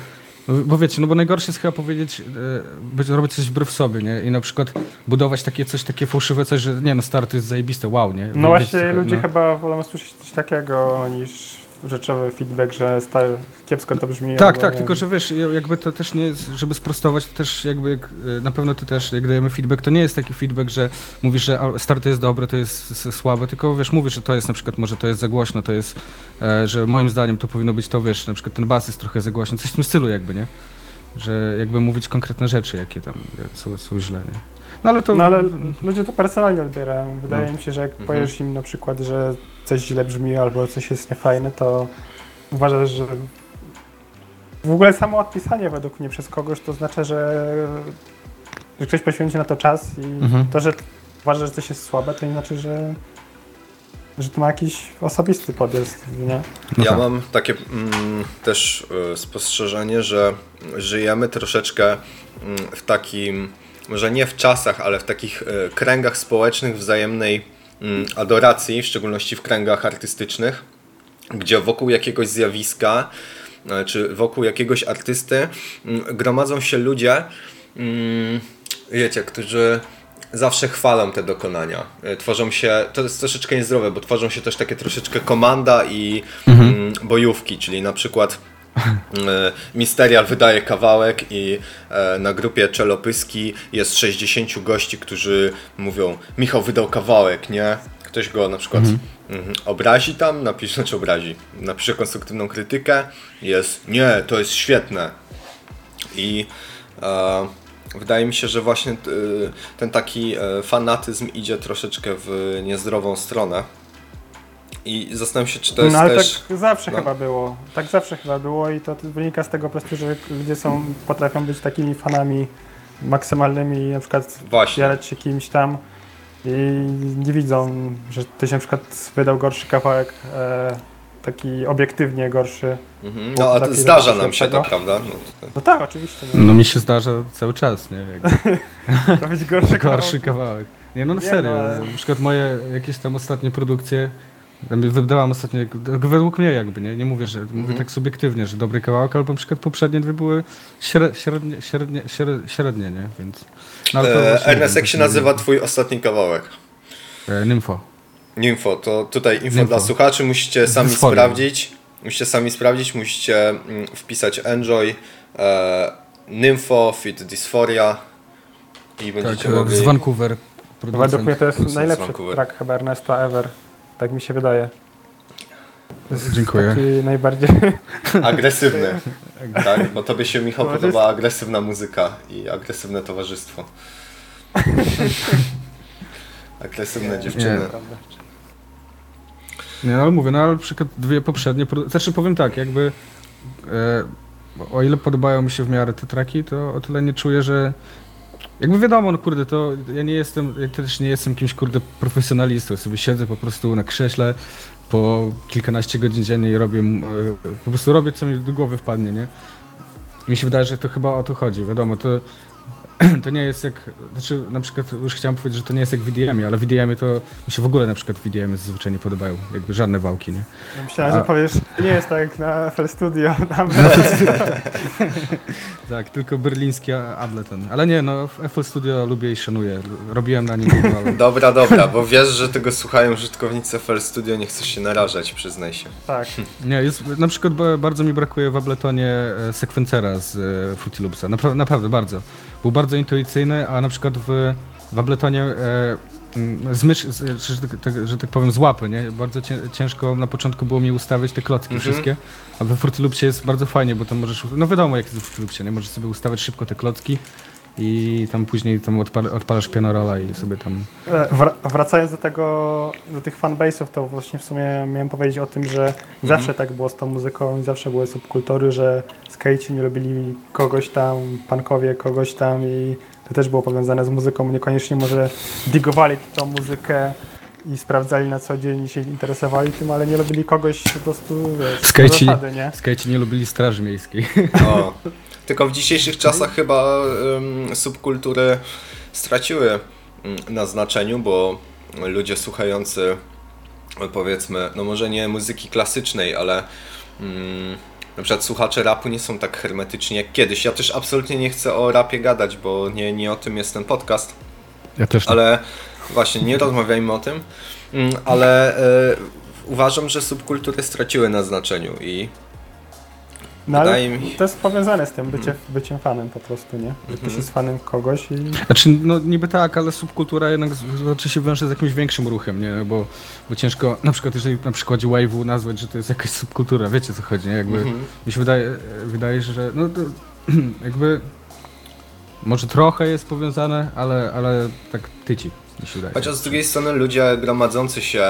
no, bo wiecie, no bo najgorsze jest chyba powiedzieć, e, być, robić coś wbrew sobie, nie? I na przykład budować takie coś, takie fałszywe coś, że nie no stary, to jest zajebiste, wow, nie? No Wiecie, właśnie ludzie no. chyba wolą słyszeć coś takiego niż rzeczowy feedback, że stary, kiepsko to brzmi. Tak, tak, tylko że wiesz, ja- jakby to też nie jest, żeby sprostować, to też jakby jak, e, na pewno ty też, jak dajemy feedback, to nie jest taki feedback, że mówisz, że stary to jest dobre, to jest słabe, tylko wiesz, mówisz, że to jest na przykład, może to jest za głośno, to jest, e, że moim zdaniem to powinno być to, wiesz, na przykład ten bas jest trochę za głośno, coś w tym stylu jakby, nie? Że jakby mówić konkretne rzeczy, jakie tam e, są, są źle, nie? No ale to... No ale ludzie to personalnie odbierają. Wydaje No. mi się, że jak Mhm. powiesz im na przykład, że coś źle brzmi albo coś jest niefajne, to uważasz, że w ogóle samo odpisanie według mnie przez kogoś to znaczy, że, że ktoś poświęci na to czas i Mhm. to, że uważasz, że coś jest słabe, to nie znaczy, że że to ma jakiś osobisty podjazd, nie? Ja mam takie mm, też y, spostrzeżenie, że żyjemy troszeczkę mm, w takim, może nie w czasach, ale w takich y, kręgach społecznych wzajemnej mm, adoracji, w szczególności w kręgach artystycznych, gdzie wokół jakiegoś zjawiska e, czy wokół jakiegoś artysty mm, gromadzą się ludzie, mm, wiecie, którzy zawsze chwalą te dokonania. E, Tworzą się, to jest troszeczkę niezdrowe, bo tworzą się też takie troszeczkę komanda i mm, bojówki, czyli na przykład e, Misterial wydaje kawałek i e, na grupie Czelopyski jest 60 gości, którzy mówią Michał wydał kawałek, nie? Ktoś go na przykład mhm, obrazi tam, napisze, znaczy obrazi, napisze konstruktywną krytykę, jest nie, to jest świetne. I e, wydaje mi się, że właśnie t, ten taki e, fanatyzm idzie troszeczkę w niezdrową stronę. I zastanawiam się, czy to jest no ale też... tak zawsze no. chyba było. Tak zawsze chyba było i to wynika z tego po prostu, że ludzie są, potrafią być takimi fanami maksymalnymi, na przykład jarać się kimś tam i nie widzą, że ktoś na przykład wydał gorszy kawałek, e, taki obiektywnie gorszy. Mhm. No, a zdarza nam się to, prawda? No, No tak, oczywiście. No. No mi się zdarza cały czas, nie? Robić (laughs) gorszy (laughs) Gorszy kawałek. kawałek. Nie, no, no Nie, serio. no, ale- Na przykład moje jakieś tam ostatnie produkcje, tam wydałam ostatnio, według mnie jakby, nie? Nie mówię, że mówię Mhm. tak subiektywnie, że dobry kawałek, albo na przykład poprzednie dwie były śre, średnie, średnie, średnie, średnie, nie? Więc... No, e, Ernest, jak się nazywa twój ostatni kawałek? E, Nymfo. Info, to tutaj info, dla słuchaczy, musicie sami sprawdzić. Musicie sami sprawdzić, musicie mm, wpisać enjoy, e, nympho, fit dysphoria i Tak, będziecie e, mogli... z Vancouver. Według mnie to jest Producent najlepszy Vancouver. track chyba Ernesta ever. Tak mi się wydaje. Jest Dziękuję. Taki najbardziej... (laughs) Agresywny. (laughs) tak? Bo tobie się, Michał, No, podoba agresywna muzyka i agresywne towarzystwo. (laughs) agresywne dziewczyny. Nie. Nie, no ale mówię, no ale przykład dwie poprzednie, znaczy powiem tak, jakby e, o ile podobają mi się w miarę te traki, to o tyle nie czuję, że jakby wiadomo, no kurde, to ja nie jestem, ja też nie jestem kimś kurde profesjonalistą, sobie siedzę po prostu na krześle po kilkanaście godzin dziennie i robię, e, po prostu robię co mi do głowy wpadnie, nie? Mi się wydaje, że to chyba o to chodzi, wiadomo, to (clears throat) to nie jest jak, znaczy na przykład już chciałem powiedzieć, że to nie jest jak VDM, ale VDM to mi się w ogóle na przykład VDM zazwyczaj nie podobają, jakby żadne wałki, nie? Myślałem, A- że powiesz, nie jest tak jak na FL Studio. (laughs) Tam (laughs) Tak, tylko berliński Ableton. Ale nie, no FL Studio lubię i szanuję. Robiłem na nim dużo, ale... (laughs) Dobra, dobra, bo wiesz, że tego słuchają użytkownicy FL Studio, nie chcesz się narażać, przyznaj się. tak. Nie, jest, na przykład ba- bardzo mi brakuje w Abletonie e, sekwencera z e, Fruity Loopsa. Napra- naprawdę bardzo. Był bardzo intuicyjny, a na przykład w, w Abletonie e, mm, z mysz, z, że, tak- tak, że tak powiem z łapy, nie? Bardzo cię, ciężko na początku było mi ustawiać te klocki Mhm. wszystkie, a we Fruity Loopsie jest bardzo fajnie, bo tam możesz, no wiadomo jak jest w Fruity Loopsie, nie? Możesz sobie ustawiać szybko te klocki i tam później tam odpal, odpalasz pianorola i sobie tam... E, Wra- wracając do tego, do tych fanbase'ów, to właśnie w sumie miałem powiedzieć o tym, że zawsze tak było z tą muzyką i zawsze były subkultury, że skejci nie lubili kogoś tam, punkowie kogoś tam i to też było powiązane z muzyką, niekoniecznie może digowali tą muzykę i sprawdzali na co dzień i się interesowali tym, ale nie lubili kogoś po prostu, wiesz, Skejci. zasady, nie? Skajci nie lubili Straży Miejskiej. O. (laughs) Tylko w dzisiejszych czasach chyba ym, subkultury straciły ym, na znaczeniu, bo ludzie słuchający powiedzmy, no może nie muzyki klasycznej, ale ym, na przykład słuchacze rapu nie są tak hermetyczni jak kiedyś. Ja też absolutnie nie chcę o rapie gadać, bo nie, nie o tym jest ten podcast. Ja też nie. Ale właśnie, nie rozmawiajmy o tym, Mm, ale e, uważam, że subkultury straciły na znaczeniu i No ale wydaje mi to jest powiązane z tym byciem, byciem fanem po prostu, nie? Że ktoś Mhm. jest fanem kogoś i Znaczy, no niby tak, ale subkultura jednak z- znaczy się wiąże z jakimś większym ruchem, nie? Bo, bo ciężko, na przykład jeżeli na przykładzie wave'u nazwać, że to jest jakaś subkultura, wiecie co chodzi, nie? Jakby Mhm. mi się wydaje, wydaje się, że no to, (clears throat) jakby może trochę jest powiązane, ale, ale tak tyci mi się wydaje. Chociaż z drugiej strony ludzie gromadzący się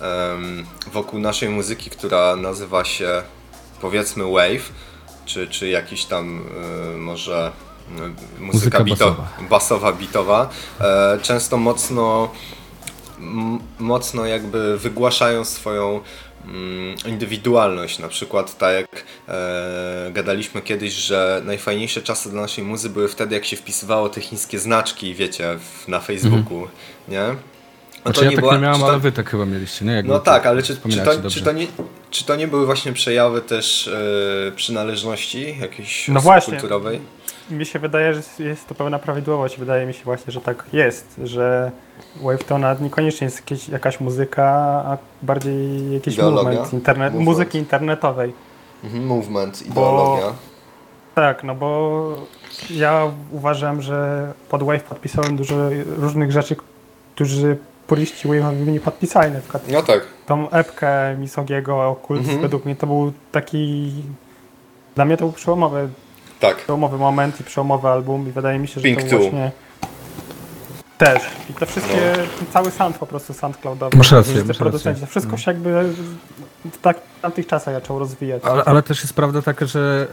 em, wokół naszej muzyki, która nazywa się powiedzmy wave, czy, czy jakiś tam e, może e, muzyka, Muzyka bito, basowa. basowa, bitowa, e, często mocno mocno jakby wygłaszają swoją mm, indywidualność. Na przykład tak jak e, gadaliśmy kiedyś, że najfajniejsze czasy dla naszej muzy były wtedy, jak się wpisywało te chińskie znaczki, wiecie, w, na Facebooku, nie? No Znaczy ja tak była- nie miałem, czy to- ale wy tak chyba mieliście, nie? Jakby No tak, ale czy, czy, to, czy, to nie, czy to nie były właśnie przejawy też e, przynależności jakiejś No właśnie. kulturowej? Mi się wydaje, że jest to pełna prawidłowość. Wydaje mi się właśnie, że tak jest, że Wave to nawet niekoniecznie jest jakieś, jakaś muzyka, a bardziej jakiś Ideologia? movement, internet, Movement. muzyki internetowej. Mhm, movement, Bo- ideologia. Tak, no bo ja uważam, że pod Wave podpisałem dużo różnych rzeczy, którzy puriści nie podpisali. Na przykład No tak. tą epkę Misogiego, Okult, Mhm. według mnie to był taki... Dla mnie to był przełomowy Tak. przełomowy moment i przełomowy album i wydaje mi się, że Pink to Two. właśnie też. I to wszystkie, ten cały sound po prostu soundcloudowy. Masz rację, masz rację. To wszystko No. się jakby w, tak, w tamtych czasach zaczął rozwijać. Ale, ale też jest prawda taka, że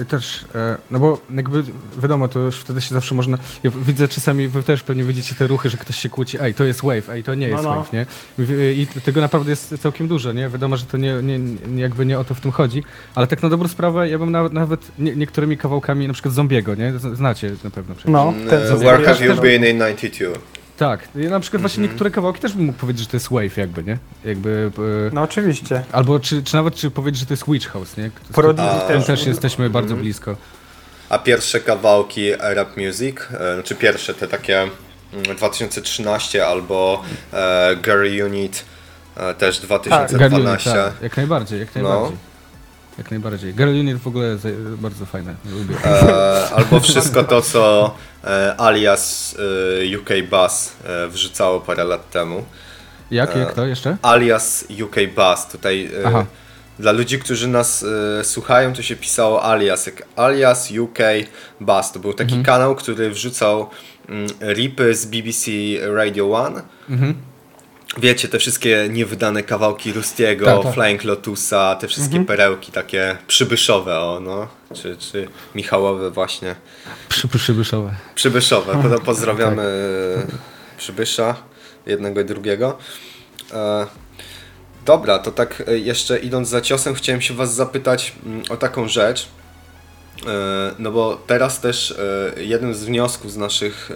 e, też, e, no bo jakby wiadomo, to już wtedy się zawsze można, ja widzę czasami, wy też pewnie widzicie te ruchy, że ktoś się kłóci, ej, to jest wave, ej, to nie jest No, no. wave, nie? I, I tego naprawdę jest całkiem dużo, nie? Wiadomo, że to nie, nie, nie, jakby nie o to w tym chodzi, ale tak na dobrą sprawę, ja bym nawet, nawet nie, niektórymi kawałkami, na przykład Zombiego, nie? Znacie na pewno przecież. No, ten co Where have you been in 92? Tak, ja na przykład właśnie Mhm. niektóre kawałki też bym mógł powiedzieć, że to jest wave jakby, nie? Jakby... E, No oczywiście. Albo czy, czy nawet czy powiedzieć, że to jest Witch House, nie? Z Prodigy A, tym też. też jesteśmy bardzo Mhm. blisko. A pierwsze kawałki rap music, e, znaczy pierwsze te takie mm, 2013 albo e, Girl Unit e, też Gary, 2012. tak, jak najbardziej, jak No. najbardziej. Jak najbardziej. Girl Unit w ogóle jest e, bardzo fajne, lubię. E, albo wszystko to, co e, alias e, UK Bass e, wrzucało parę lat temu. Jak, jak to jeszcze? Alias UK Bass. Tutaj e, dla ludzi, którzy nas e, słuchają, to się pisało alias. Jak alias UK Bass. To był taki Mhm. kanał, który wrzucał mm, ripy z BBC Radio One. Mhm. Wiecie, te wszystkie niewydane kawałki Rustiego, Tak, tak. Flying Lotusa, te wszystkie perełki takie przybyszowe, o no, czy, czy Michałowe właśnie. Przy, przybyszowe. Przybyszowe, (laughs) Tak. Poza- pozdrawiamy Przybysza, jednego i drugiego. E, dobra, to tak e, jeszcze idąc za ciosem, chciałem się was zapytać mm, o taką rzecz. E, No bo teraz też e, jeden z wniosków z naszych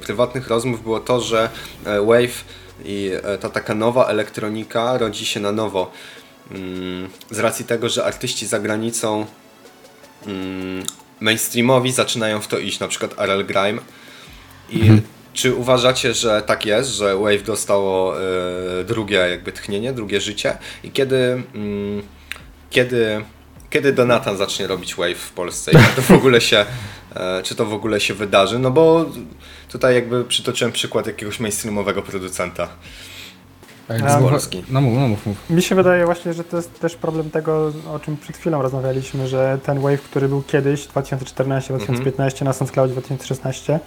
prywatnych rozmów było to, że Wave i e, ta taka nowa elektronika rodzi się na nowo. Mm, Z racji tego, że artyści za granicą mm, mainstreamowi zaczynają w to iść, na przykład RL Grime. I czy uważacie, że tak jest, że Wave dostało e, drugie jakby tchnienie, drugie życie? I kiedy, mm, kiedy, kiedy Donatan zacznie robić Wave w Polsce? I to w ogóle się, e, czy to w ogóle się wydarzy? No bo tutaj jakby przytoczyłem przykład jakiegoś mainstreamowego producenta. Z Polski. No mów, no mów, mów. Mi się wydaje właśnie, że to jest też problem tego, o czym przed chwilą rozmawialiśmy, że ten wave, który był kiedyś, 2014-2015, na SoundCloud 2016,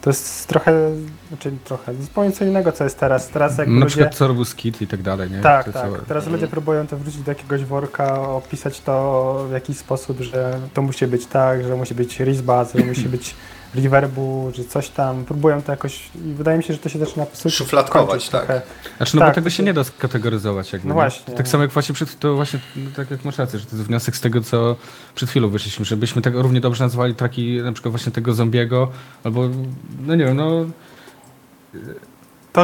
to jest trochę, znaczy trochę, zupełnie co innego, co jest teraz. Teraz jak Na ludzie... przykład Sorbus Kit i tak dalej, nie? Tak, tak. całe- Teraz ludzie próbują to wrzucić do jakiegoś worka, opisać to w jakiś sposób, że to musi być tak, że musi być Rizbaz, że musi być (laughs) reverbu, że coś tam. Próbują to jakoś i wydaje mi się, że to się zaczyna psuć. Szufladkować, tak. trochę. Znaczy, no Tak, bo tego się nie da skategoryzować jakby. No nie? właśnie. Tak samo jak właśnie przed, to właśnie, no, tak jak masz rację, że to jest wniosek z tego, co przed chwilą wyszliśmy, żebyśmy tego równie dobrze nazwali traki na przykład właśnie tego zombiego, albo, no nie wiem, no,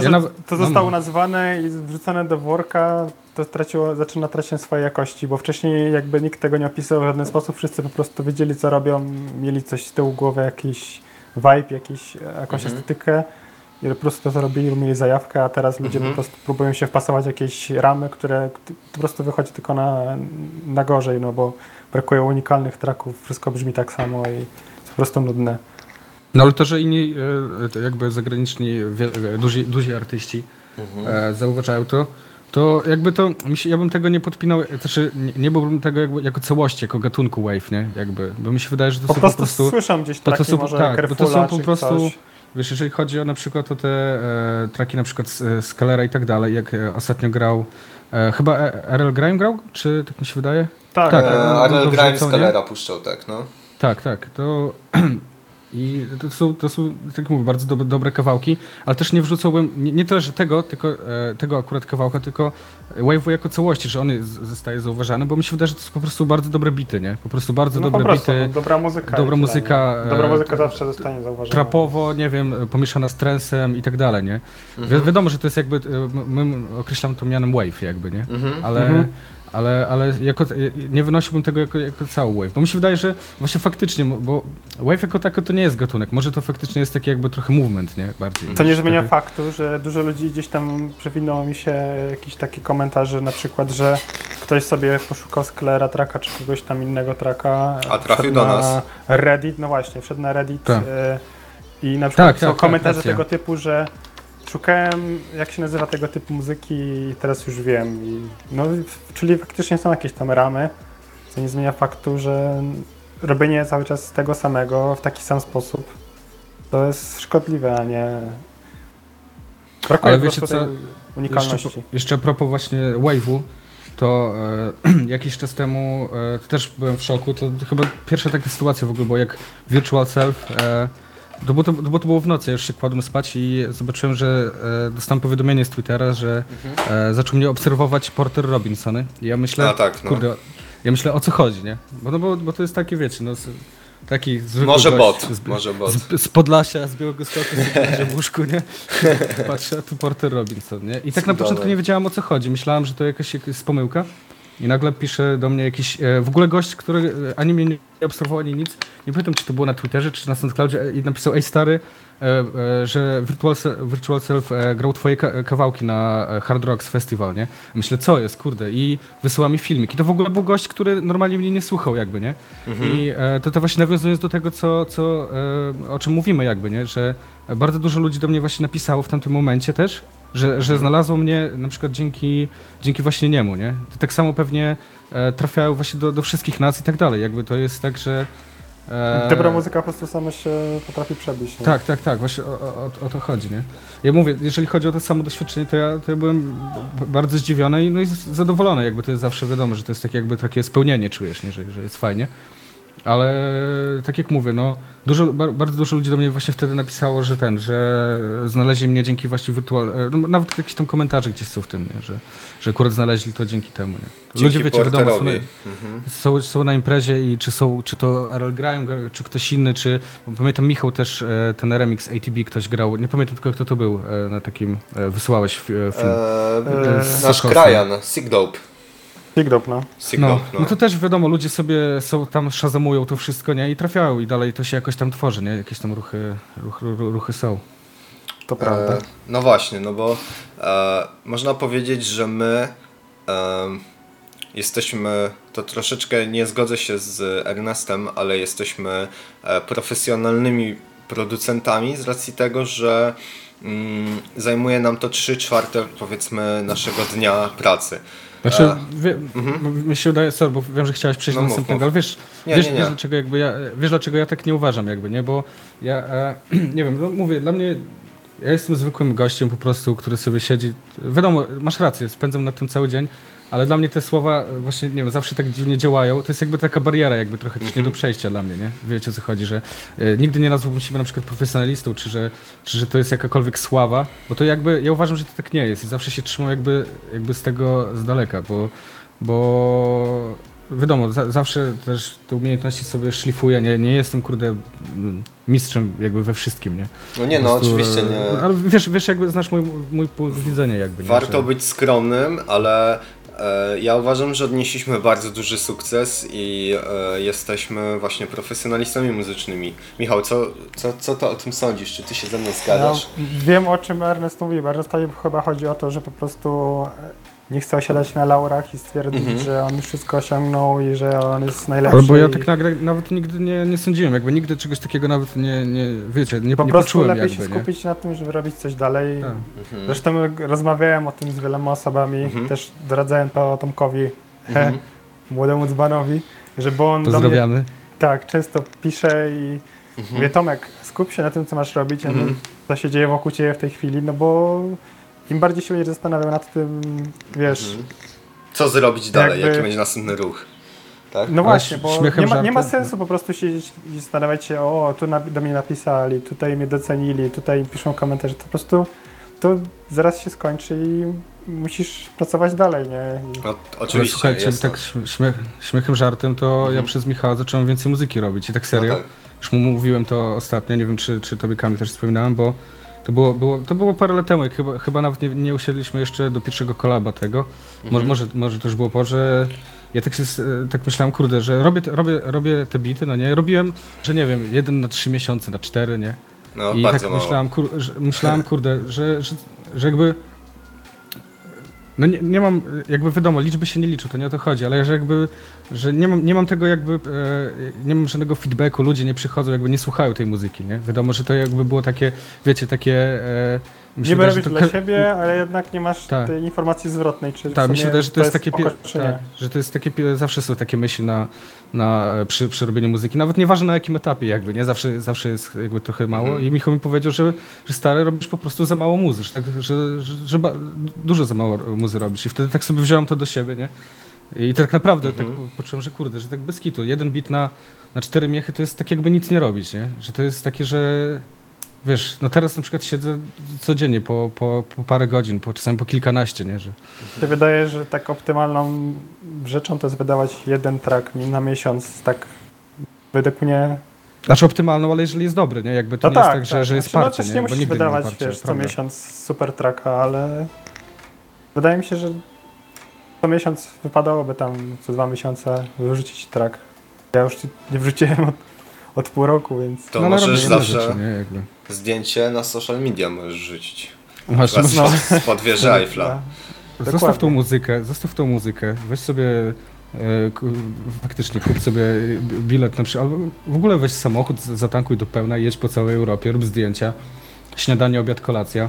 To, Ja że to no zostało mów. nazwane i wrzucone do worka, to straciło, zaczyna tracić swojej jakości, bo wcześniej jakby nikt tego nie opisał w żaden sposób, wszyscy po prostu wiedzieli co robią, mieli coś z tyłu głowy, jakiś vibe, jakiś, jakąś Mhm. estetykę i po prostu to robili, bo mieli zajawkę, a teraz ludzie Mhm. po prostu próbują się wpasować w jakieś ramy, które po prostu wychodzi tylko na, na gorzej, no bo brakuje unikalnych traków, wszystko brzmi tak samo i jest po prostu nudne. No ale to, że inni e, to jakby zagraniczni, e, duzi, duzi artyści e, zauważają to, to jakby to, ja bym tego nie podpinał, znaczy nie, nie byłbym tego jakby, jako całości, jako gatunku wave, nie, jakby, bo mi się wydaje, że to Po są prostu, po prostu... słyszą gdzieś to traki są- może tak, bo to są po prostu- coś. Wiesz, jeżeli chodzi o na przykład o te e, traki na przykład z i tak dalej, jak e, ostatnio grał, e, chyba e, RL Grime grał, czy tak mi się wydaje? Tak, Tak. E, RL Grime z? Kalera puszczał, tak, no. Tak, tak, to (clears throat) i to są, to są tak jak mówię, bardzo dobre, dobre kawałki, ale też nie wrzucałbym, nie, nie to, że tego, tylko e, tego akurat kawałka, tylko Wave'u jako całości, że on jest, zostaje zauważany, bo mi się wydaje, że to są po prostu bardzo dobre bity, nie? Po prostu bardzo No po dobre prostu, bity, dobra muzyka. dobra tyle, muzyka, nie? Dobra e, muzyka zawsze zostanie zauważona. trapowo, nie wiem, pomieszana z trensem i tak dalej, nie? Wi wiadomo, że to jest jakby, e, my określamy to mianem wave jakby, nie? Mhm. Ale, Mhm. Ale, ale jako, nie wynosiłbym tego jako, jako cały wave, bo mi się wydaje, że właśnie faktycznie, bo wave jako tako to nie jest gatunek, może to faktycznie jest taki jakby trochę movement, nie? Bardziej. To nie zmienia taki- faktu, że dużo ludzi gdzieś tam przewinęło mi się jakieś takie komentarze, na przykład, że ktoś sobie poszukał Sklera traka czy kogoś tam innego traka. A trafił do na nas. Reddit, no właśnie, wszedł na Reddit Tak. e, i na przykład Tak, są tak, tak, komentarze racja. tego typu, że szukałem jak się nazywa tego typu muzyki i teraz już wiem. I, no, czyli faktycznie są jakieś tam ramy, co nie zmienia faktu, że robienie cały czas tego samego w taki sam sposób to jest szkodliwe, a nie. Brakuje Ale wiecie co? unikalności. Jeszcze, jeszcze a propos właśnie wave'u, to e, (clears throat) jakiś czas temu e, też byłem w szoku. To chyba pierwsza taka sytuacja w ogóle, bo jak Virtual Self, e, było to, bo to było w nocy, ja już się kładłem spać i zobaczyłem, że e, dostałem powiadomienie z Twittera, że e, zaczął mnie obserwować Porter Robinson. I ja myślę, A tak, no. kurde, ja myślę o co chodzi, nie? Bo, no, bo, bo to jest takie, wiecie, no, taki zwykły Może gość bot, z, może bot. z, z Podlasia, z Białego Stoku, w łóżku, nie? (laughs) Patrzę, a tu Porter Robinson, nie? I tak na Cudowne. początku nie wiedziałem o co chodzi. Myślałem, że to jakaś, jakaś pomyłka. I nagle pisze do mnie jakiś, e, w ogóle gość, który e, ani mnie nie obserwował, ani nic. Nie pamiętam, czy to było na Twitterze, czy na SoundCloudzie e, i napisał, ej stary, że Virtual, Se- Virtual Self grał twoje ka- kawałki na Hard Rocks Festival, nie? Myślę, co jest, kurde, i wysyła mi filmik. I to w ogóle był gość, który normalnie mnie nie słuchał, jakby, nie? I e, to, to właśnie nawiązując do tego, co, co, o czym mówimy, jakby, nie? Że bardzo dużo ludzi do mnie właśnie napisało w tamtym momencie też, że, że znalazło mnie na przykład dzięki, dzięki właśnie niemu, nie? To tak samo pewnie e, trafiają właśnie do, do wszystkich nas i tak dalej. Jakby to jest tak, że... e, Dobra muzyka po prostu sama się potrafi przebić. Nie? tak, tak, tak, właśnie o, o, o to chodzi, nie? Ja mówię, jeżeli chodzi o to samo doświadczenie, to ja, to ja byłem b- bardzo zdziwiony i, no i z- zadowolony, jakby to jest zawsze wiadomo, że to jest takie jakby takie spełnienie czujesz, nie? Że, że jest fajnie. Ale tak jak mówię, no dużo, bar, bardzo dużo ludzi do mnie właśnie wtedy napisało, że ten, że znaleźli mnie dzięki właśnie wirtual, e, no, nawet jakieś tam komentarze gdzieś są w tym, nie? Że, że akurat znaleźli to dzięki temu, nie? Dzięki Ludzie wiecie, wiadomo, są, Mhm. są, są na imprezie i czy są, czy to RL grają, gra- czy ktoś inny, czy pamiętam Michał też e, ten remix ATB ktoś grał, nie pamiętam tylko kto to był e, na takim, wysyłałeś fi- film. Eee, nasz krajan, Sigdope. Sigdop, no. No, Sigdope, no. to też wiadomo, ludzie sobie są tam szazamują to wszystko, nie? I trafiają i dalej to się jakoś tam tworzy, nie? Jakieś tam ruchy, ruch, ru- ruchy są. To prawda. E, no właśnie, no bo e, można powiedzieć, że my e, jesteśmy, to troszeczkę nie zgodzę się z Ernestem, ale jesteśmy e, profesjonalnymi producentami z racji tego, że zajmuje nam to 3 czwarte powiedzmy naszego dnia pracy. Znaczy, E, wie, m- mi się wydaje, sorry, bo wiem, że chciałeś przejść No do następnego, ale wiesz, Nie, wiesz, nie, nie. wiesz dlaczego jakby ja, wiesz dlaczego ja tak nie uważam jakby, nie? Bo ja, e, (clears throat) nie wiem, no mówię, dla mnie, ja jestem zwykłym gościem po prostu, który sobie siedzi, wiadomo, masz rację, spędzam na tym cały dzień, ale dla mnie te słowa e, właśnie, nie wiem, zawsze tak dziwnie działają, to jest jakby taka bariera jakby trochę też nie Mhm. do przejścia dla mnie, nie? Wiecie o co chodzi, że e, nigdy nie nazwałbym siebie na przykład profesjonalistą, czy że, czy że to jest jakakolwiek sława, bo to jakby, ja uważam, że to tak nie jest i zawsze się trzymam jakby, jakby z tego z daleka, bo bo wiadomo, za, zawsze też te umiejętności sobie szlifuję, nie, nie jestem kurde mm, mistrzem jakby we wszystkim, nie? No nie, no prostu, oczywiście e, nie. Ale wiesz, wiesz jakby znasz mój, mój punkt widzenia jakby, nie? Warto Że- być skromnym, ale e, ja uważam, że odnieśliśmy bardzo duży sukces i e, jesteśmy właśnie profesjonalistami muzycznymi. Michał, co, co, co to o tym sądzisz? Czy ty się ze mną Ja zgadzasz? wiem o czym Ernest mówi. Ernestowi chyba chodzi o to, że po prostu e, nie chce osiadać na laurach i stwierdzić, Mhm. że on już wszystko osiągnął i że on jest najlepszy. Albo ja i tak nagle, nawet nigdy nie, nie sądziłem, jakby nigdy czegoś takiego nawet nie, nie wiecie, nie, po nie prostu poczułem lepiej jakby, się nie? skupić na tym, żeby robić coś dalej. Tak. Mhm. Zresztą rozmawiałem o tym z wieloma osobami, Mhm. też doradzałem to Tomkowi, Mhm. młodemu dzbanowi, żeby on do mnie Pozdrawiamy. tak często pisze i Mhm. mówię, Tomek, skup się na tym, co masz robić, a nie Mhm. co się dzieje wokół ciebie w tej chwili, no bo im bardziej się będziesz zastanawiał nad tym, wiesz, Mhm. Co zrobić dalej? Jakby- Jaki będzie następny ruch? Tak? no właśnie, bo nie ma, nie ma sensu po prostu siedzieć i zastanawiać się, o, tu na, do mnie napisali, tutaj mnie docenili, tutaj piszą komentarze, to po prostu to zaraz się skończy i musisz pracować dalej, nie? No, Ale oczywiście. słuchajcie, jest tak śmie- śmiech, śmiechem, żartem, to ja Mhm. przez Michała zacząłem więcej muzyki robić i tak No serio. tak. Już mu mówiłem to ostatnio, nie wiem czy, czy tobie Kamil też wspominałem, bo to było, było, to było parę lat temu, jak chyba, chyba nawet nie, nie usiedliśmy jeszcze do pierwszego kolaba tego. Może, Mhm. może, może to już było po, że ja tak, się, s- tak myślałem, kurde, że robię, te- robię, robię te bity, no nie, robiłem, że nie wiem, jeden na trzy miesiące, na cztery, nie? No, I bardzo tak mało. myślałem, kur, że, myślałem, kurde, że, że, że jakby. No nie, nie mam, jakby wiadomo, liczby się nie liczą, to nie o to chodzi, ale że jakby, że nie mam, nie mam tego jakby, e, nie mam żadnego feedbacku, ludzie nie przychodzą, jakby nie słuchają tej muzyki, nie? Wiadomo, że to jakby było takie, wiecie, takie... E, nie robisz to dla siebie, ale jednak nie masz Tak. tej informacji zwrotnej, czy w Tak, mi się sumie wydaje, że to jest takie, spoko, pie- czy tak, że to jest takie, zawsze są takie myśli na, na, przy, przy robieniu muzyki, nawet nieważne na jakim etapie jakby, nie, zawsze, zawsze jest jakby trochę mało. Mhm. i Michał mi powiedział, że, że stary, robisz po prostu za mało muzy, że, tak, że, że, że ba, dużo za mało muzy robisz. I wtedy tak sobie wziąłem to do siebie, nie, i tak naprawdę Mhm. tak poczułem, że kurde, że tak bez kitu, jeden bit na, na cztery miechy to jest tak jakby nic nie robić, nie, że to jest takie, że Wiesz, no teraz na przykład siedzę codziennie po, po, po parę godzin, po, czasami po kilkanaście, nie? Że, Się wydaje, że tak optymalną rzeczą to jest wydawać jeden track na miesiąc, tak według mnie. Znaczy optymalną, ale jeżeli jest dobry, nie? Jakby to No nie jest tak, tak, że, tak. że jest Znaczy, parcie, no też nie? nie Bo musisz nigdy wydawać, nie ma parcia, wiesz, co prawda? miesiąc super tracka, ale wydaje mi się, że co miesiąc wypadałoby tam co dwa miesiące wyrzucić track. Ja już nie wrzuciłem od, od pół roku, więc... To no, możesz zawsze rzeczy, nie? Jakby. zdjęcie na social media możesz rzucić. Masz, masz, spod, spod wieży (laughs) Eiffla. Zostaw tą muzykę, zostaw tą muzykę, weź sobie e, faktycznie kup sobie bilet na przykład, albo w ogóle weź samochód, zatankuj do pełna, jedź po całej Europie, rób zdjęcia, śniadanie, obiad, kolacja.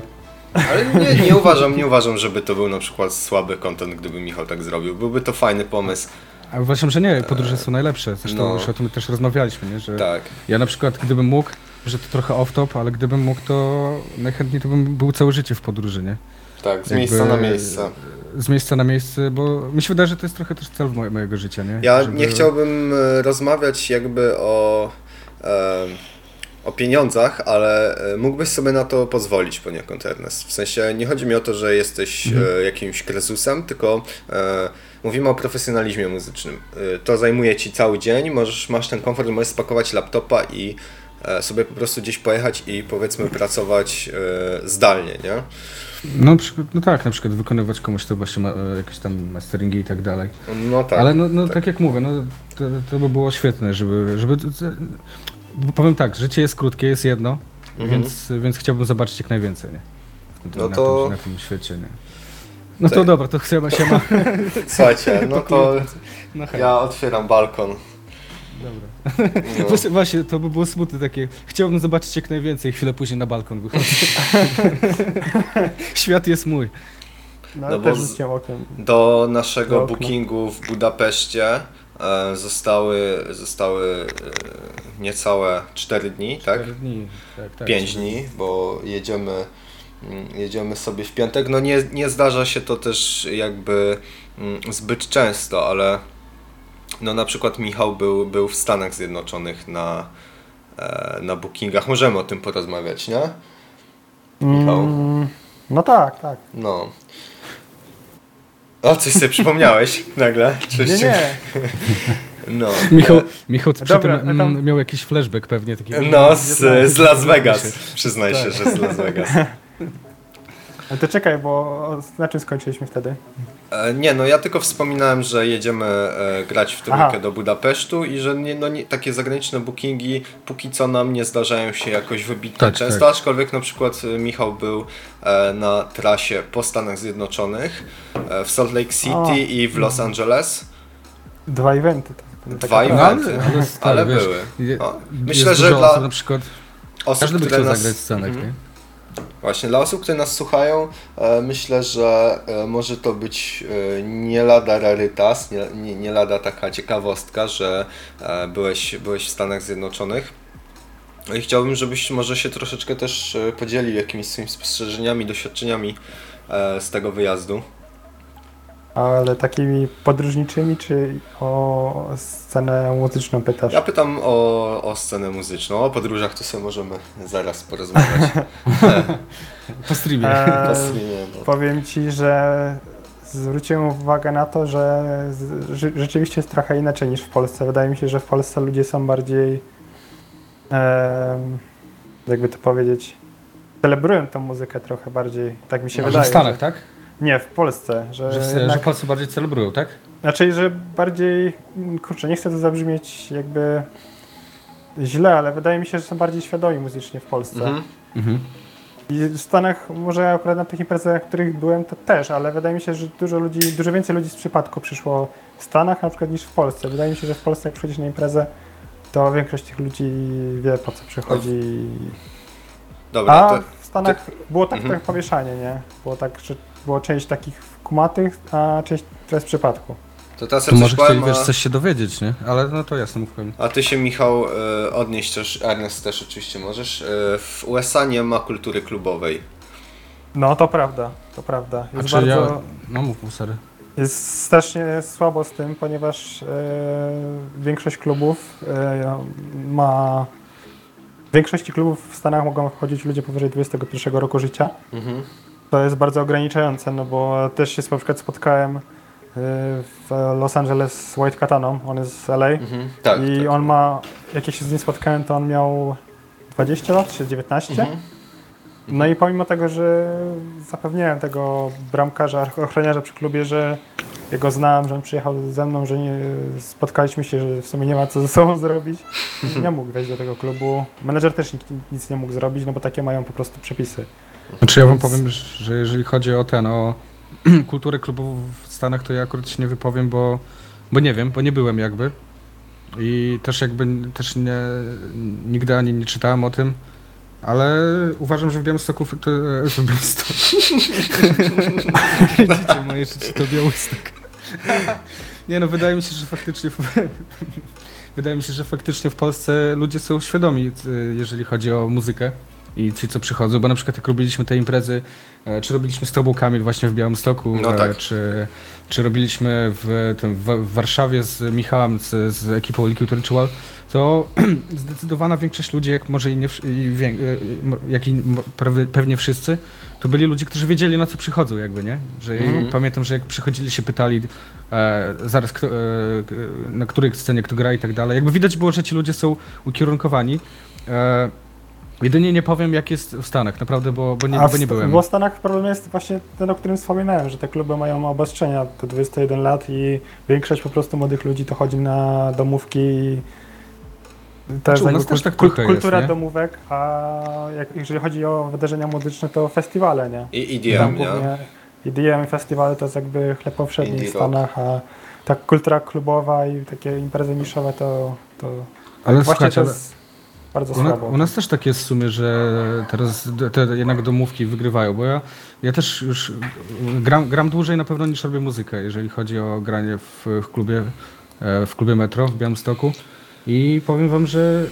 Ale nie, nie uważam, nie uważam, żeby to był na przykład słaby content, gdyby Michał tak zrobił. Byłby to fajny pomysł. A uważam, że nie, podróże są najlepsze, zresztą no. już o tym też rozmawialiśmy, nie? że Tak. ja na przykład gdybym mógł, że to trochę off-top, ale gdybym mógł, to najchętniej to bym był całe życie w podróży, nie? Tak, z miejsca na miejsce. Z miejsca na miejsce, bo mi się wydaje, że to jest trochę też cel moje, mojego życia, nie? Ja Żeby- nie chciałbym e, rozmawiać jakby o, e, o pieniądzach, ale e, mógłbyś sobie na to pozwolić poniekąd, Ernest. W sensie nie chodzi mi o to, że jesteś e, jakimś krezusem, tylko e, mówimy o profesjonalizmie muzycznym. To zajmuje ci cały dzień, możesz, masz ten komfort, możesz spakować laptopa i sobie po prostu gdzieś pojechać i powiedzmy pracować zdalnie, nie? No, na przykład- no tak, na przykład wykonywać komuś to właśnie ma, e, jakieś tam masteringi i tak dalej. No tak. Ale no, no tak. jak mówię, no, to, to by było świetne, żeby, żeby... Bo powiem tak, życie jest krótkie, jest jedno, Mhm. więc, więc chciałbym zobaczyć jak najwięcej, nie? No na, to- tym, na tym świecie, nie? No to Tak. dobra, to siema, siema. (laughs) Słuchajcie, no (laughs) to No ja otwieram balkon. Dobra. No. (laughs) Właśnie, właśnie, to by było smutne takie. Chciałbym zobaczyć jak najwięcej, chwilę później na balkon wychodzę. (laughs) Świat jest mój. No, No też rzuciłem okiem. Do naszego Do bookingu w Budapeszcie e, zostały, zostały e, niecałe 4 dni, tak? Cztery dni. Tak, tak. 5 dni, bo jedziemy, mm, jedziemy sobie w piątek. No nie, nie zdarza się to też jakby mm, zbyt często, ale no na przykład Michał był, był w Stanach Zjednoczonych na, e, na bookingach. Możemy o tym porozmawiać, nie? Michał? Mm, no tak, tak. No. O, coś sobie przypomniałeś (laughs) nagle? Coś Nie, nie. (laughs) No. Michał, Michał przy Dobra, tym tam- mm, miał jakiś flashback pewnie taki. No, z, z Las Vegas. Przyznaj Tak. się, że z Las Vegas. (laughs) Ale to czekaj, bo na czym skończyliśmy wtedy? E, nie, no ja tylko wspominałem, że jedziemy e, grać w trójkę Aha. do Budapesztu i że nie, no, nie, takie zagraniczne bookingi póki co nam nie zdarzają się jakoś wybitnie Tak, często, tak. aczkolwiek na przykład e, Michał był na trasie po Stanach Zjednoczonych w Salt Lake City O. i w Los Angeles. Dwa eventy. To Dwa taka No, eventy. ale, ale, stary, Ale wiesz, były. O, myślę, że dla osób, na przykład osób, każdy by które chciał nas... zagrać scenek, Mhm. nie? Właśnie, dla osób, które nas słuchają, e, myślę, że e, może to być e, nie lada rarytas, nie, nie, nie lada taka ciekawostka, że byłeś, byłeś w Stanach Zjednoczonych. No I chciałbym, żebyś może się troszeczkę też podzielił jakimiś swoimi spostrzeżeniami, doświadczeniami z tego wyjazdu. Ale takimi podróżniczymi, czy o scenę muzyczną pytasz? Ja pytam o, o scenę muzyczną, o podróżach to sobie możemy zaraz porozmawiać. (laughs) Po streamie. Eee, Po streamie, no. Powiem ci, że zwróciłem uwagę na to, że rzeczywiście jest trochę inaczej niż w Polsce. Wydaje mi się, że w Polsce ludzie są bardziej, em, jakby to powiedzieć, celebrują tą muzykę trochę bardziej. Tak mi się Może wydaje. w Stanach, że, tak? Nie, w Polsce. Że, Że, w- że jednak, Polscy bardziej celebrują, tak? Znaczy, że bardziej, kurczę, nie chcę to zabrzmieć jakby źle, ale wydaje mi się, że są bardziej świadomi muzycznie w Polsce. Mhm. Mhm. I w Stanach, może akurat na tych imprezach, na których byłem, to też, ale wydaje mi się, że dużo ludzi, dużo więcej ludzi z przypadku przyszło w Stanach na przykład niż w Polsce. Wydaje mi się, że w Polsce jak przychodzisz na imprezę, to większość tych ludzi wie po co przychodzi. Dobra, A to, w Stanach było tak Mhm. trochę pomieszanie, nie? Było tak, że było część takich kumatych, a część to jest w przypadku. to teraz ja coś może powiem, chcieli, wiesz, a- coś się dowiedzieć, nie? Ale no to jasno, mów powiem. A ty się, Michał, e, odnieść też, Ernest też oczywiście możesz. E, W USA nie ma kultury klubowej. No to prawda, to prawda. A Jest czy bardzo, ja... No mów, mów, sorry. Jest strasznie słabo z tym, ponieważ e, większość klubów e, ma. W większości klubów w Stanach mogą wchodzić ludzie powyżej 21 roku życia. Mhm. To jest bardzo ograniczające, no bo też się na przykład spotkałem e, w Los Angeles z White Kataną, on jest z LA Mhm. Tak. i tak. on ma, jak ja się z nim spotkałem, to on miał 20 lat czy 19. Mhm. No i pomimo tego, że zapewniałem tego bramkarza, ochroniarza przy klubie, że ja go znam, że on przyjechał ze mną, że nie, spotkaliśmy się, że w sumie nie ma co ze sobą zrobić. (laughs) Nie mógł wejść do tego klubu. Menedżer też nic nie mógł zrobić, no bo takie mają po prostu przepisy. Znaczy ja wam powiem, że jeżeli chodzi o ten, o (clears throat) kulturę klubową w Stanach, to ja akurat się nie wypowiem, bo, bo nie wiem, bo nie byłem jakby. I też jakby też nie, nigdy ani nie czytałem o tym, ale uważam, że w Białymstoku to, e, w Białymstoku. (laughs) Widzicie moje życie to Białystok. Nie no, wydaje mi się, że faktycznie (laughs) wydaje mi się, że faktycznie w Polsce ludzie są świadomi, e, jeżeli chodzi o muzykę i ci, co przychodzą, bo na przykład jak robiliśmy te imprezy, e, czy robiliśmy z Tobą Kamil właśnie w Białymstoku, No e, tak. czy, czy robiliśmy w, tym, w, Warszawie z Michałem, z, z ekipą Liquid Ritual, to (clears throat) zdecydowana większość ludzi, jak może i nie, i wię, e, jak i pewnie wszyscy, to byli ludzie, którzy wiedzieli na co przychodzą jakby, nie? Że Mhm. pamiętam, że jak przychodzili się pytali e, zaraz kto, e, na której scenie kto gra i tak dalej. Jakby widać było, że ci ludzie są ukierunkowani. E, jedynie nie powiem jak jest w Stanach, naprawdę, bo, bo, nie, A bo nie byłem. Bo w Stanach problem jest właśnie ten, o którym wspominałem, że te kluby mają obostrzenia do 21 lat i większość po prostu młodych ludzi to chodzi na domówki i to Znaczy, u nas jakby też tak kul- trochę kultura jest, domówek, a jak, jeżeli chodzi o wydarzenia muzyczne, to festiwale, nie? I EDM, nie? EDM i festiwale to jest jakby chleb powszedni w. Stanach, a tak kultura klubowa i takie imprezy niszowe to, to Ale właśnie słuchajcie, to jest bardzo u, słabo. u nas też tak jest w sumie, że teraz te jednak domówki wygrywają, bo ja, ja też już gram, gram dłużej na pewno niż robię muzykę, jeżeli chodzi o granie w, w klubie e, w klubie Metro w Białymstoku i powiem wam, że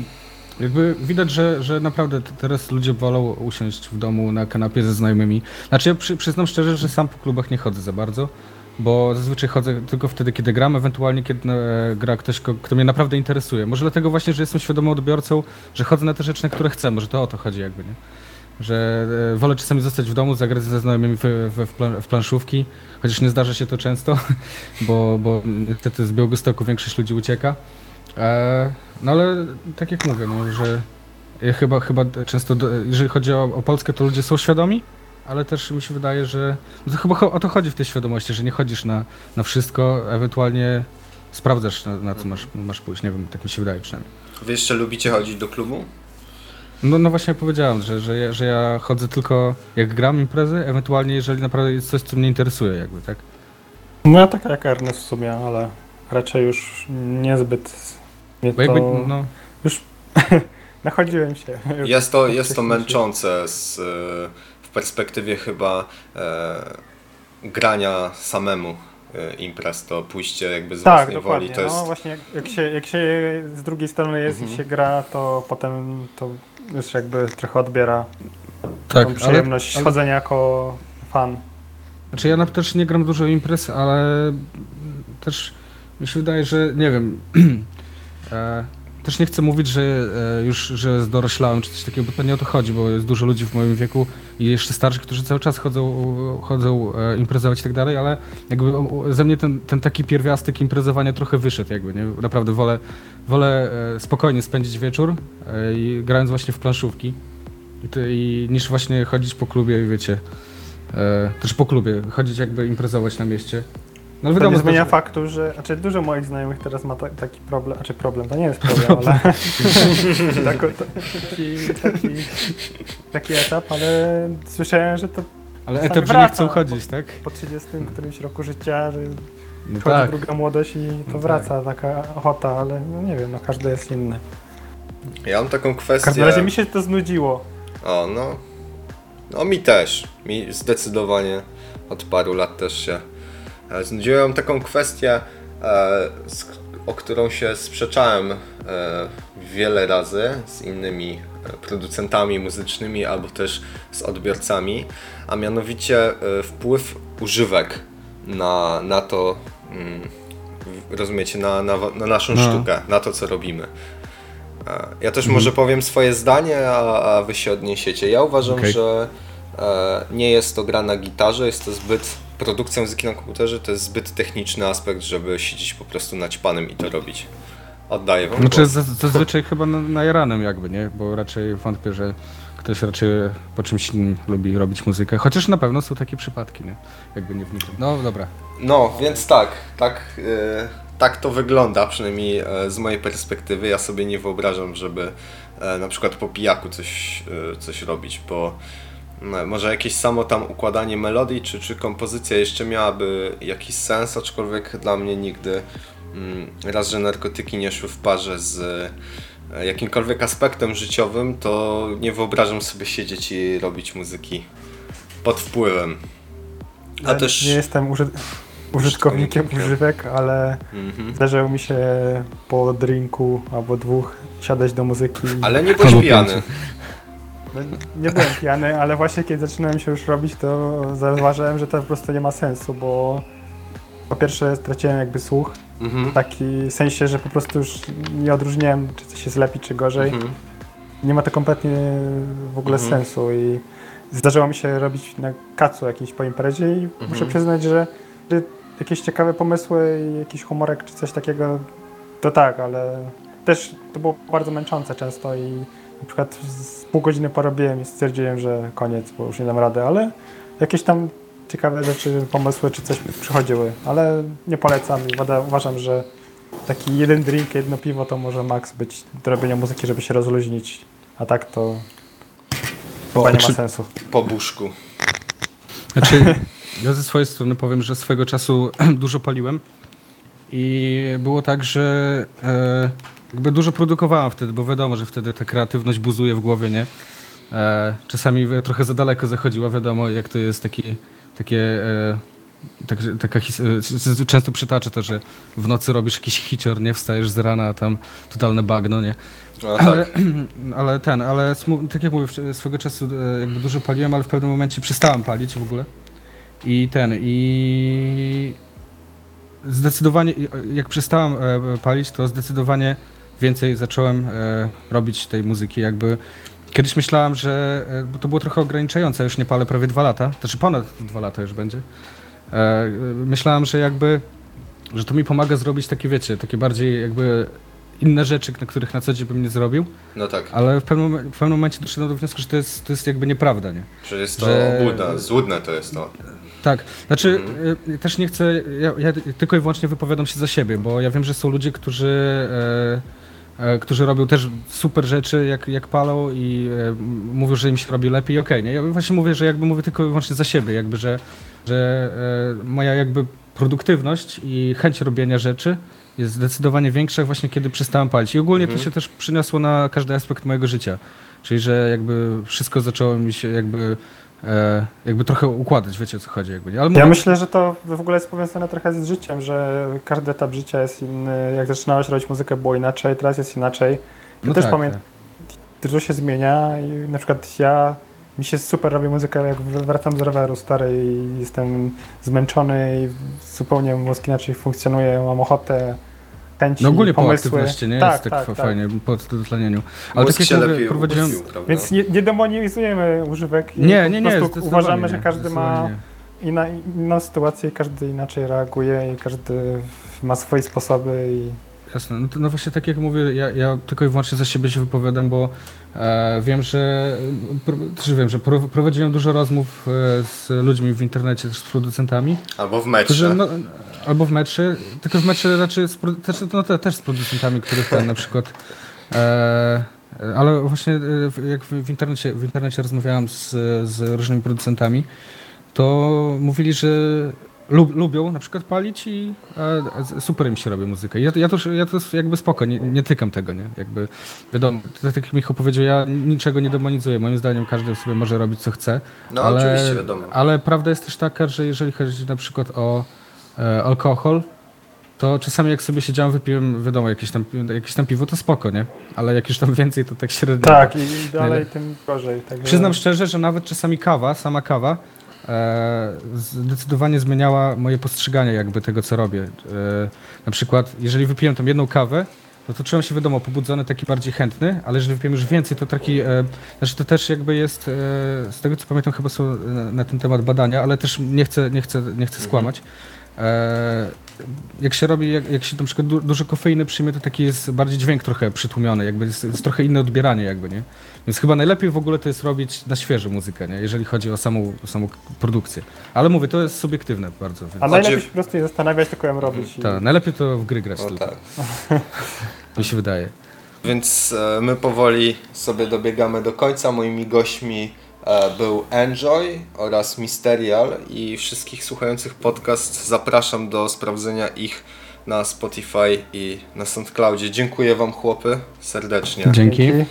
(clears throat) jakby widać, że, że naprawdę teraz ludzie wolą usiąść w domu na kanapie ze znajomymi. Znaczy ja przy, przyznam szczerze, że sam po klubach nie chodzę za bardzo, bo zazwyczaj chodzę tylko wtedy, kiedy gram, ewentualnie kiedy e, gra ktoś, kto mnie naprawdę interesuje. Może dlatego właśnie, że jestem świadomym odbiorcą, że chodzę na te rzeczy, na które chcę, może to o to chodzi jakby, nie? Że e, wolę czasami zostać w domu, zagrać ze znajomymi w, w, w, plan, w planszówki, chociaż nie zdarza się to często, (laughs) bo, bo niestety z Białegostoku większość ludzi ucieka. E, no ale tak jak mówię, no, że chyba, chyba często, do, jeżeli chodzi o, o Polskę, to ludzie są świadomi, ale też mi się wydaje, że no to chyba o to chodzi w tej świadomości, że nie chodzisz na, na wszystko, ewentualnie sprawdzasz na, na co masz, masz pójść, nie wiem, tak mi się wydaje przynajmniej. Wy jeszcze lubicie chodzić do klubu? No, no właśnie powiedziałem, że, że, ja, że ja chodzę tylko jak gram imprezy, ewentualnie jeżeli naprawdę jest coś, co mnie interesuje jakby, tak? No ja taka jak Ernest w sumie, ale raczej już niezbyt mnie Bo jakby, to... no, (laughs) Nachodziłem się. już Jest to, jest to męczące z, perspektywie chyba e, grania samemu e, imprez, to pójście jakby z Tak, własnej dokładnie. woli. To jest, No właśnie, jak, jak, się, jak się z drugiej strony jest Mhm. i się gra, to potem to już jakby trochę odbiera tak, tą przyjemność ale, chodzenia jako fan. Znaczy ja na, też nie gram dużo imprez, ale też mi się wydaje, że nie wiem. (clears throat) e, też nie chcę mówić, że e, już że zdoroślałem czy coś takiego, bo to nie o to chodzi, bo jest dużo ludzi w moim wieku i jeszcze starszych, którzy cały czas chodzą, chodzą e, imprezować i tak dalej, ale jakby ze mnie ten, ten taki pierwiastek imprezowania trochę wyszedł jakby, nie? Naprawdę wolę, wolę e, spokojnie spędzić wieczór i grając właśnie w planszówki i, i niż właśnie chodzić po klubie i wiecie, też po klubie, chodzić jakby imprezować na mieście. No To wiadomo, nie zmienia że- faktu, że znaczy dużo moich znajomych teraz ma ta, taki problem, znaczy problem, to nie jest (laughs) problem, ale (laughs) taki, taki, taki, etap, ale słyszałem, że to ale etap, że nie chcą chodzić, tak? po 30 którymś roku życia, że No tak. druga młodość i to No wraca taka ochota, ale no nie wiem, no każdy jest inny. ja mam taką W kwestię. każdym razie mi się to znudziło. O, no. No mi też. Mi zdecydowanie od paru lat też się znudziło. Mam taką kwestię, e, o którą się sprzeczałem e, wiele razy z innymi e, producentami muzycznymi albo też z odbiorcami, a mianowicie wpływ używek na, na to, mm, rozumiecie, na, na, na naszą No. sztukę, na to co robimy. Ja też może powiem swoje zdanie, a, a wy się odniesiecie. Ja uważam, Okej. że nie jest to gra na gitarze, jest to zbyt. Produkcja muzyki na komputerze to jest zbyt techniczny aspekt, żeby siedzieć po prostu naćpanym i to robić. Oddaję wam Znaczy głos. za- zazwyczaj chyba na- najaranem jakby, nie? Bo raczej wątpię, że ktoś raczej po czymś innym lubi robić muzykę. Chociaż na pewno są takie przypadki, nie? Jakby nie wnikam. No dobra. No, więc tak, tak, e, tak to wygląda, przynajmniej e, z mojej perspektywy. Ja sobie nie wyobrażam, żeby e, na przykład po pijaku coś, e, coś robić, bo no, może jakieś samo tam układanie melodii czy, czy kompozycja jeszcze miałaby jakiś sens, aczkolwiek dla mnie nigdy mm, raz, że narkotyki nie szły w parze z e, jakimkolwiek aspektem życiowym, to nie wyobrażam sobie siedzieć i robić muzyki pod wpływem. A Ja też... Nie jestem uży... użytkownikiem używek, ale Mhm. zdarzyło mi się po drinku albo dwóch siadać do muzyki. Ale nie byłeś pijany. No, Nie byłem pijany, ale właśnie kiedy zaczynałem się już robić, to zauważyłem, że to po prostu nie ma sensu, bo po pierwsze straciłem jakby słuch, Mhm. w taki sensie, że po prostu już nie odróżniałem, czy coś jest lepiej, czy gorzej. Mhm. Nie ma to kompletnie w ogóle Mhm. sensu i zdarzyło mi się robić na kacu jakiś po imprezie i Mhm. muszę przyznać, że że jakieś ciekawe pomysły i jakiś humorek czy coś takiego, to tak, ale też to było bardzo męczące często i na przykład z pół godziny porobiłem i stwierdziłem, że koniec, bo już nie dam rady, ale jakieś tam ciekawe rzeczy, pomysły czy coś przychodziły, ale nie polecam i uważam- że taki jeden drink, jedno piwo to może maks być do robienia muzyki, żeby się rozluźnić, a tak to chyba nie ma sensu. Po buszku. Znaczy, (laughs) ja ze swojej strony powiem, że swego czasu (clears throat) dużo paliłem i było tak, że e, jakby dużo produkowałem wtedy, bo wiadomo, że wtedy ta kreatywność buzuje w głowie, nie? E, czasami trochę za daleko zachodziła, wiadomo, jak to jest taki, takie... E, tak, taka his- e, często przytaczę to, że w nocy robisz jakiś hicior, nie? Wstajesz z rana, a tam totalne bagno, nie? No Ale, tak. (clears throat) ale ten, ale tak jak mówię, swego czasu e, jakby dużo paliłem, ale w pewnym momencie przestałem palić w ogóle. I ten, i zdecydowanie, i- jak przestałem e, palić, to zdecydowanie więcej zacząłem e, robić tej muzyki. Jakby kiedyś myślałem, że e, bo to było trochę ograniczające, już nie palę prawie dwa lata, znaczy ponad dwa lata już będzie. E, myślałem, że jakby, że to mi pomaga zrobić takie, wiecie, takie bardziej jakby inne rzeczy, na których na co dzień bym nie zrobił. No tak. Ale w pewnym, w pewnym momencie doszedłem do wniosku, że to jest, to jest jakby nieprawda, nie? Że jest to że- złudne to jest to. Tak, znaczy Mhm. też nie chcę, ja, ja tylko i wyłącznie wypowiadam się za siebie, bo ja wiem, że są ludzie, którzy, e, którzy robią też super rzeczy, jak, jak palą i e, mówią, że im się robi lepiej, okej, nie? Ja właśnie mówię, że jakby mówię tylko i wyłącznie za siebie, jakby, że, że e, moja jakby produktywność i chęć robienia rzeczy jest zdecydowanie większa właśnie kiedy przestałem palić. I ogólnie Mhm. to się też przyniosło na każdy aspekt mojego życia. Czyli, że jakby wszystko zaczęło mi się jakby, e, jakby trochę układać, wiecie o co chodzi. Jakby, nie? Ale Ja mówię- myślę, że to w ogóle jest powiązane trochę z życiem, że każdy etap życia jest inny. Jak zaczynałeś robić muzykę było inaczej, teraz jest inaczej. no też tak, pamiętam. Dużo się zmienia i na przykład ja mi się super robi muzyka, jak wracam z roweru stary i jestem zmęczony i zupełnie mózg inaczej funkcjonuje, mam ochotę, chęci, No ogólnie po pomysły. aktywności, nie? Tak, jest tak, tak, tak. fajnie, po dotlenieniu. Ale Mózg tak się jak mówię, lepiej prowadziłem... Więc nie, nie demonizujemy używek i Nie, po nie, nie, prostu zdecydowanie uważamy, że każdy ma inna, inną sytuację, każdy inaczej reaguje i każdy ma swoje sposoby i Jasne, no, no właśnie tak jak mówię, ja, ja tylko i wyłącznie za siebie się wypowiadam, bo e, wiem, że pro, też wiem, że pro, prowadziłem dużo rozmów e, z ludźmi w internecie, też z producentami, Albo w metrze. którzy, no, albo w metrze, tylko w metrze raczej z, też, no, te, też z producentami, których ten na przykład e, ale właśnie e, jak w, w, internecie, w internecie rozmawiałem z, z różnymi producentami, to mówili, że lub, lubią na przykład palić i e, super im się robi muzykę. Ja, ja, to, ja to jakby spoko, nie, nie tykam tego, nie? Jakby, wiadomo, tak jak Michał powiedział, ja niczego nie demonizuję. Moim zdaniem każdy sobie może robić co chce. No ale, oczywiście, wiadomo. Ale prawda jest też taka, że jeżeli chodzi na przykład o e, alkohol, to czasami jak sobie siedziałem, wypiłem, wiadomo, jakieś tam, jakieś tam piwo, to spoko, nie? Ale jak już tam więcej, to tak średnio. tak, i dalej tym gorzej. Także... Przyznam szczerze, że nawet czasami kawa, sama kawa, zdecydowanie zmieniała moje postrzeganie jakby tego, co robię. E, na przykład, jeżeli wypiłem tam jedną kawę, no to czułem się, wiadomo, pobudzony, taki bardziej chętny, ale jeżeli wypiłem już więcej, to taki, e, znaczy to też jakby jest, e, z tego co pamiętam, chyba są na, na ten temat badania, ale też nie chcę, nie chcę, nie chcę skłamać. E, jak się robi, jak, jak się na przykład du, dużo kofeiny przyjmie, to taki jest bardziej dźwięk trochę przytłumiony, jakby jest, jest trochę inne odbieranie jakby, nie? Więc chyba najlepiej w ogóle to jest robić na świeżo muzykę, nie? Jeżeli chodzi o samą, samą produkcję. Ale mówię, to jest subiektywne bardzo. Więc, A najlepiej się po prostu nie zastanawiać, tylko ją robić. i- tak, najlepiej to w gry grać No tylko, tak. (laughs) mi się wydaje. Więc e, my powoli sobie dobiegamy do końca. Moimi gośćmi był Enjoy oraz Mysterial i wszystkich słuchających podcast zapraszam do sprawdzenia ich na Spotify i na SoundCloudzie. Dziękuję Wam chłopy serdecznie. Dzięki. Dzięki.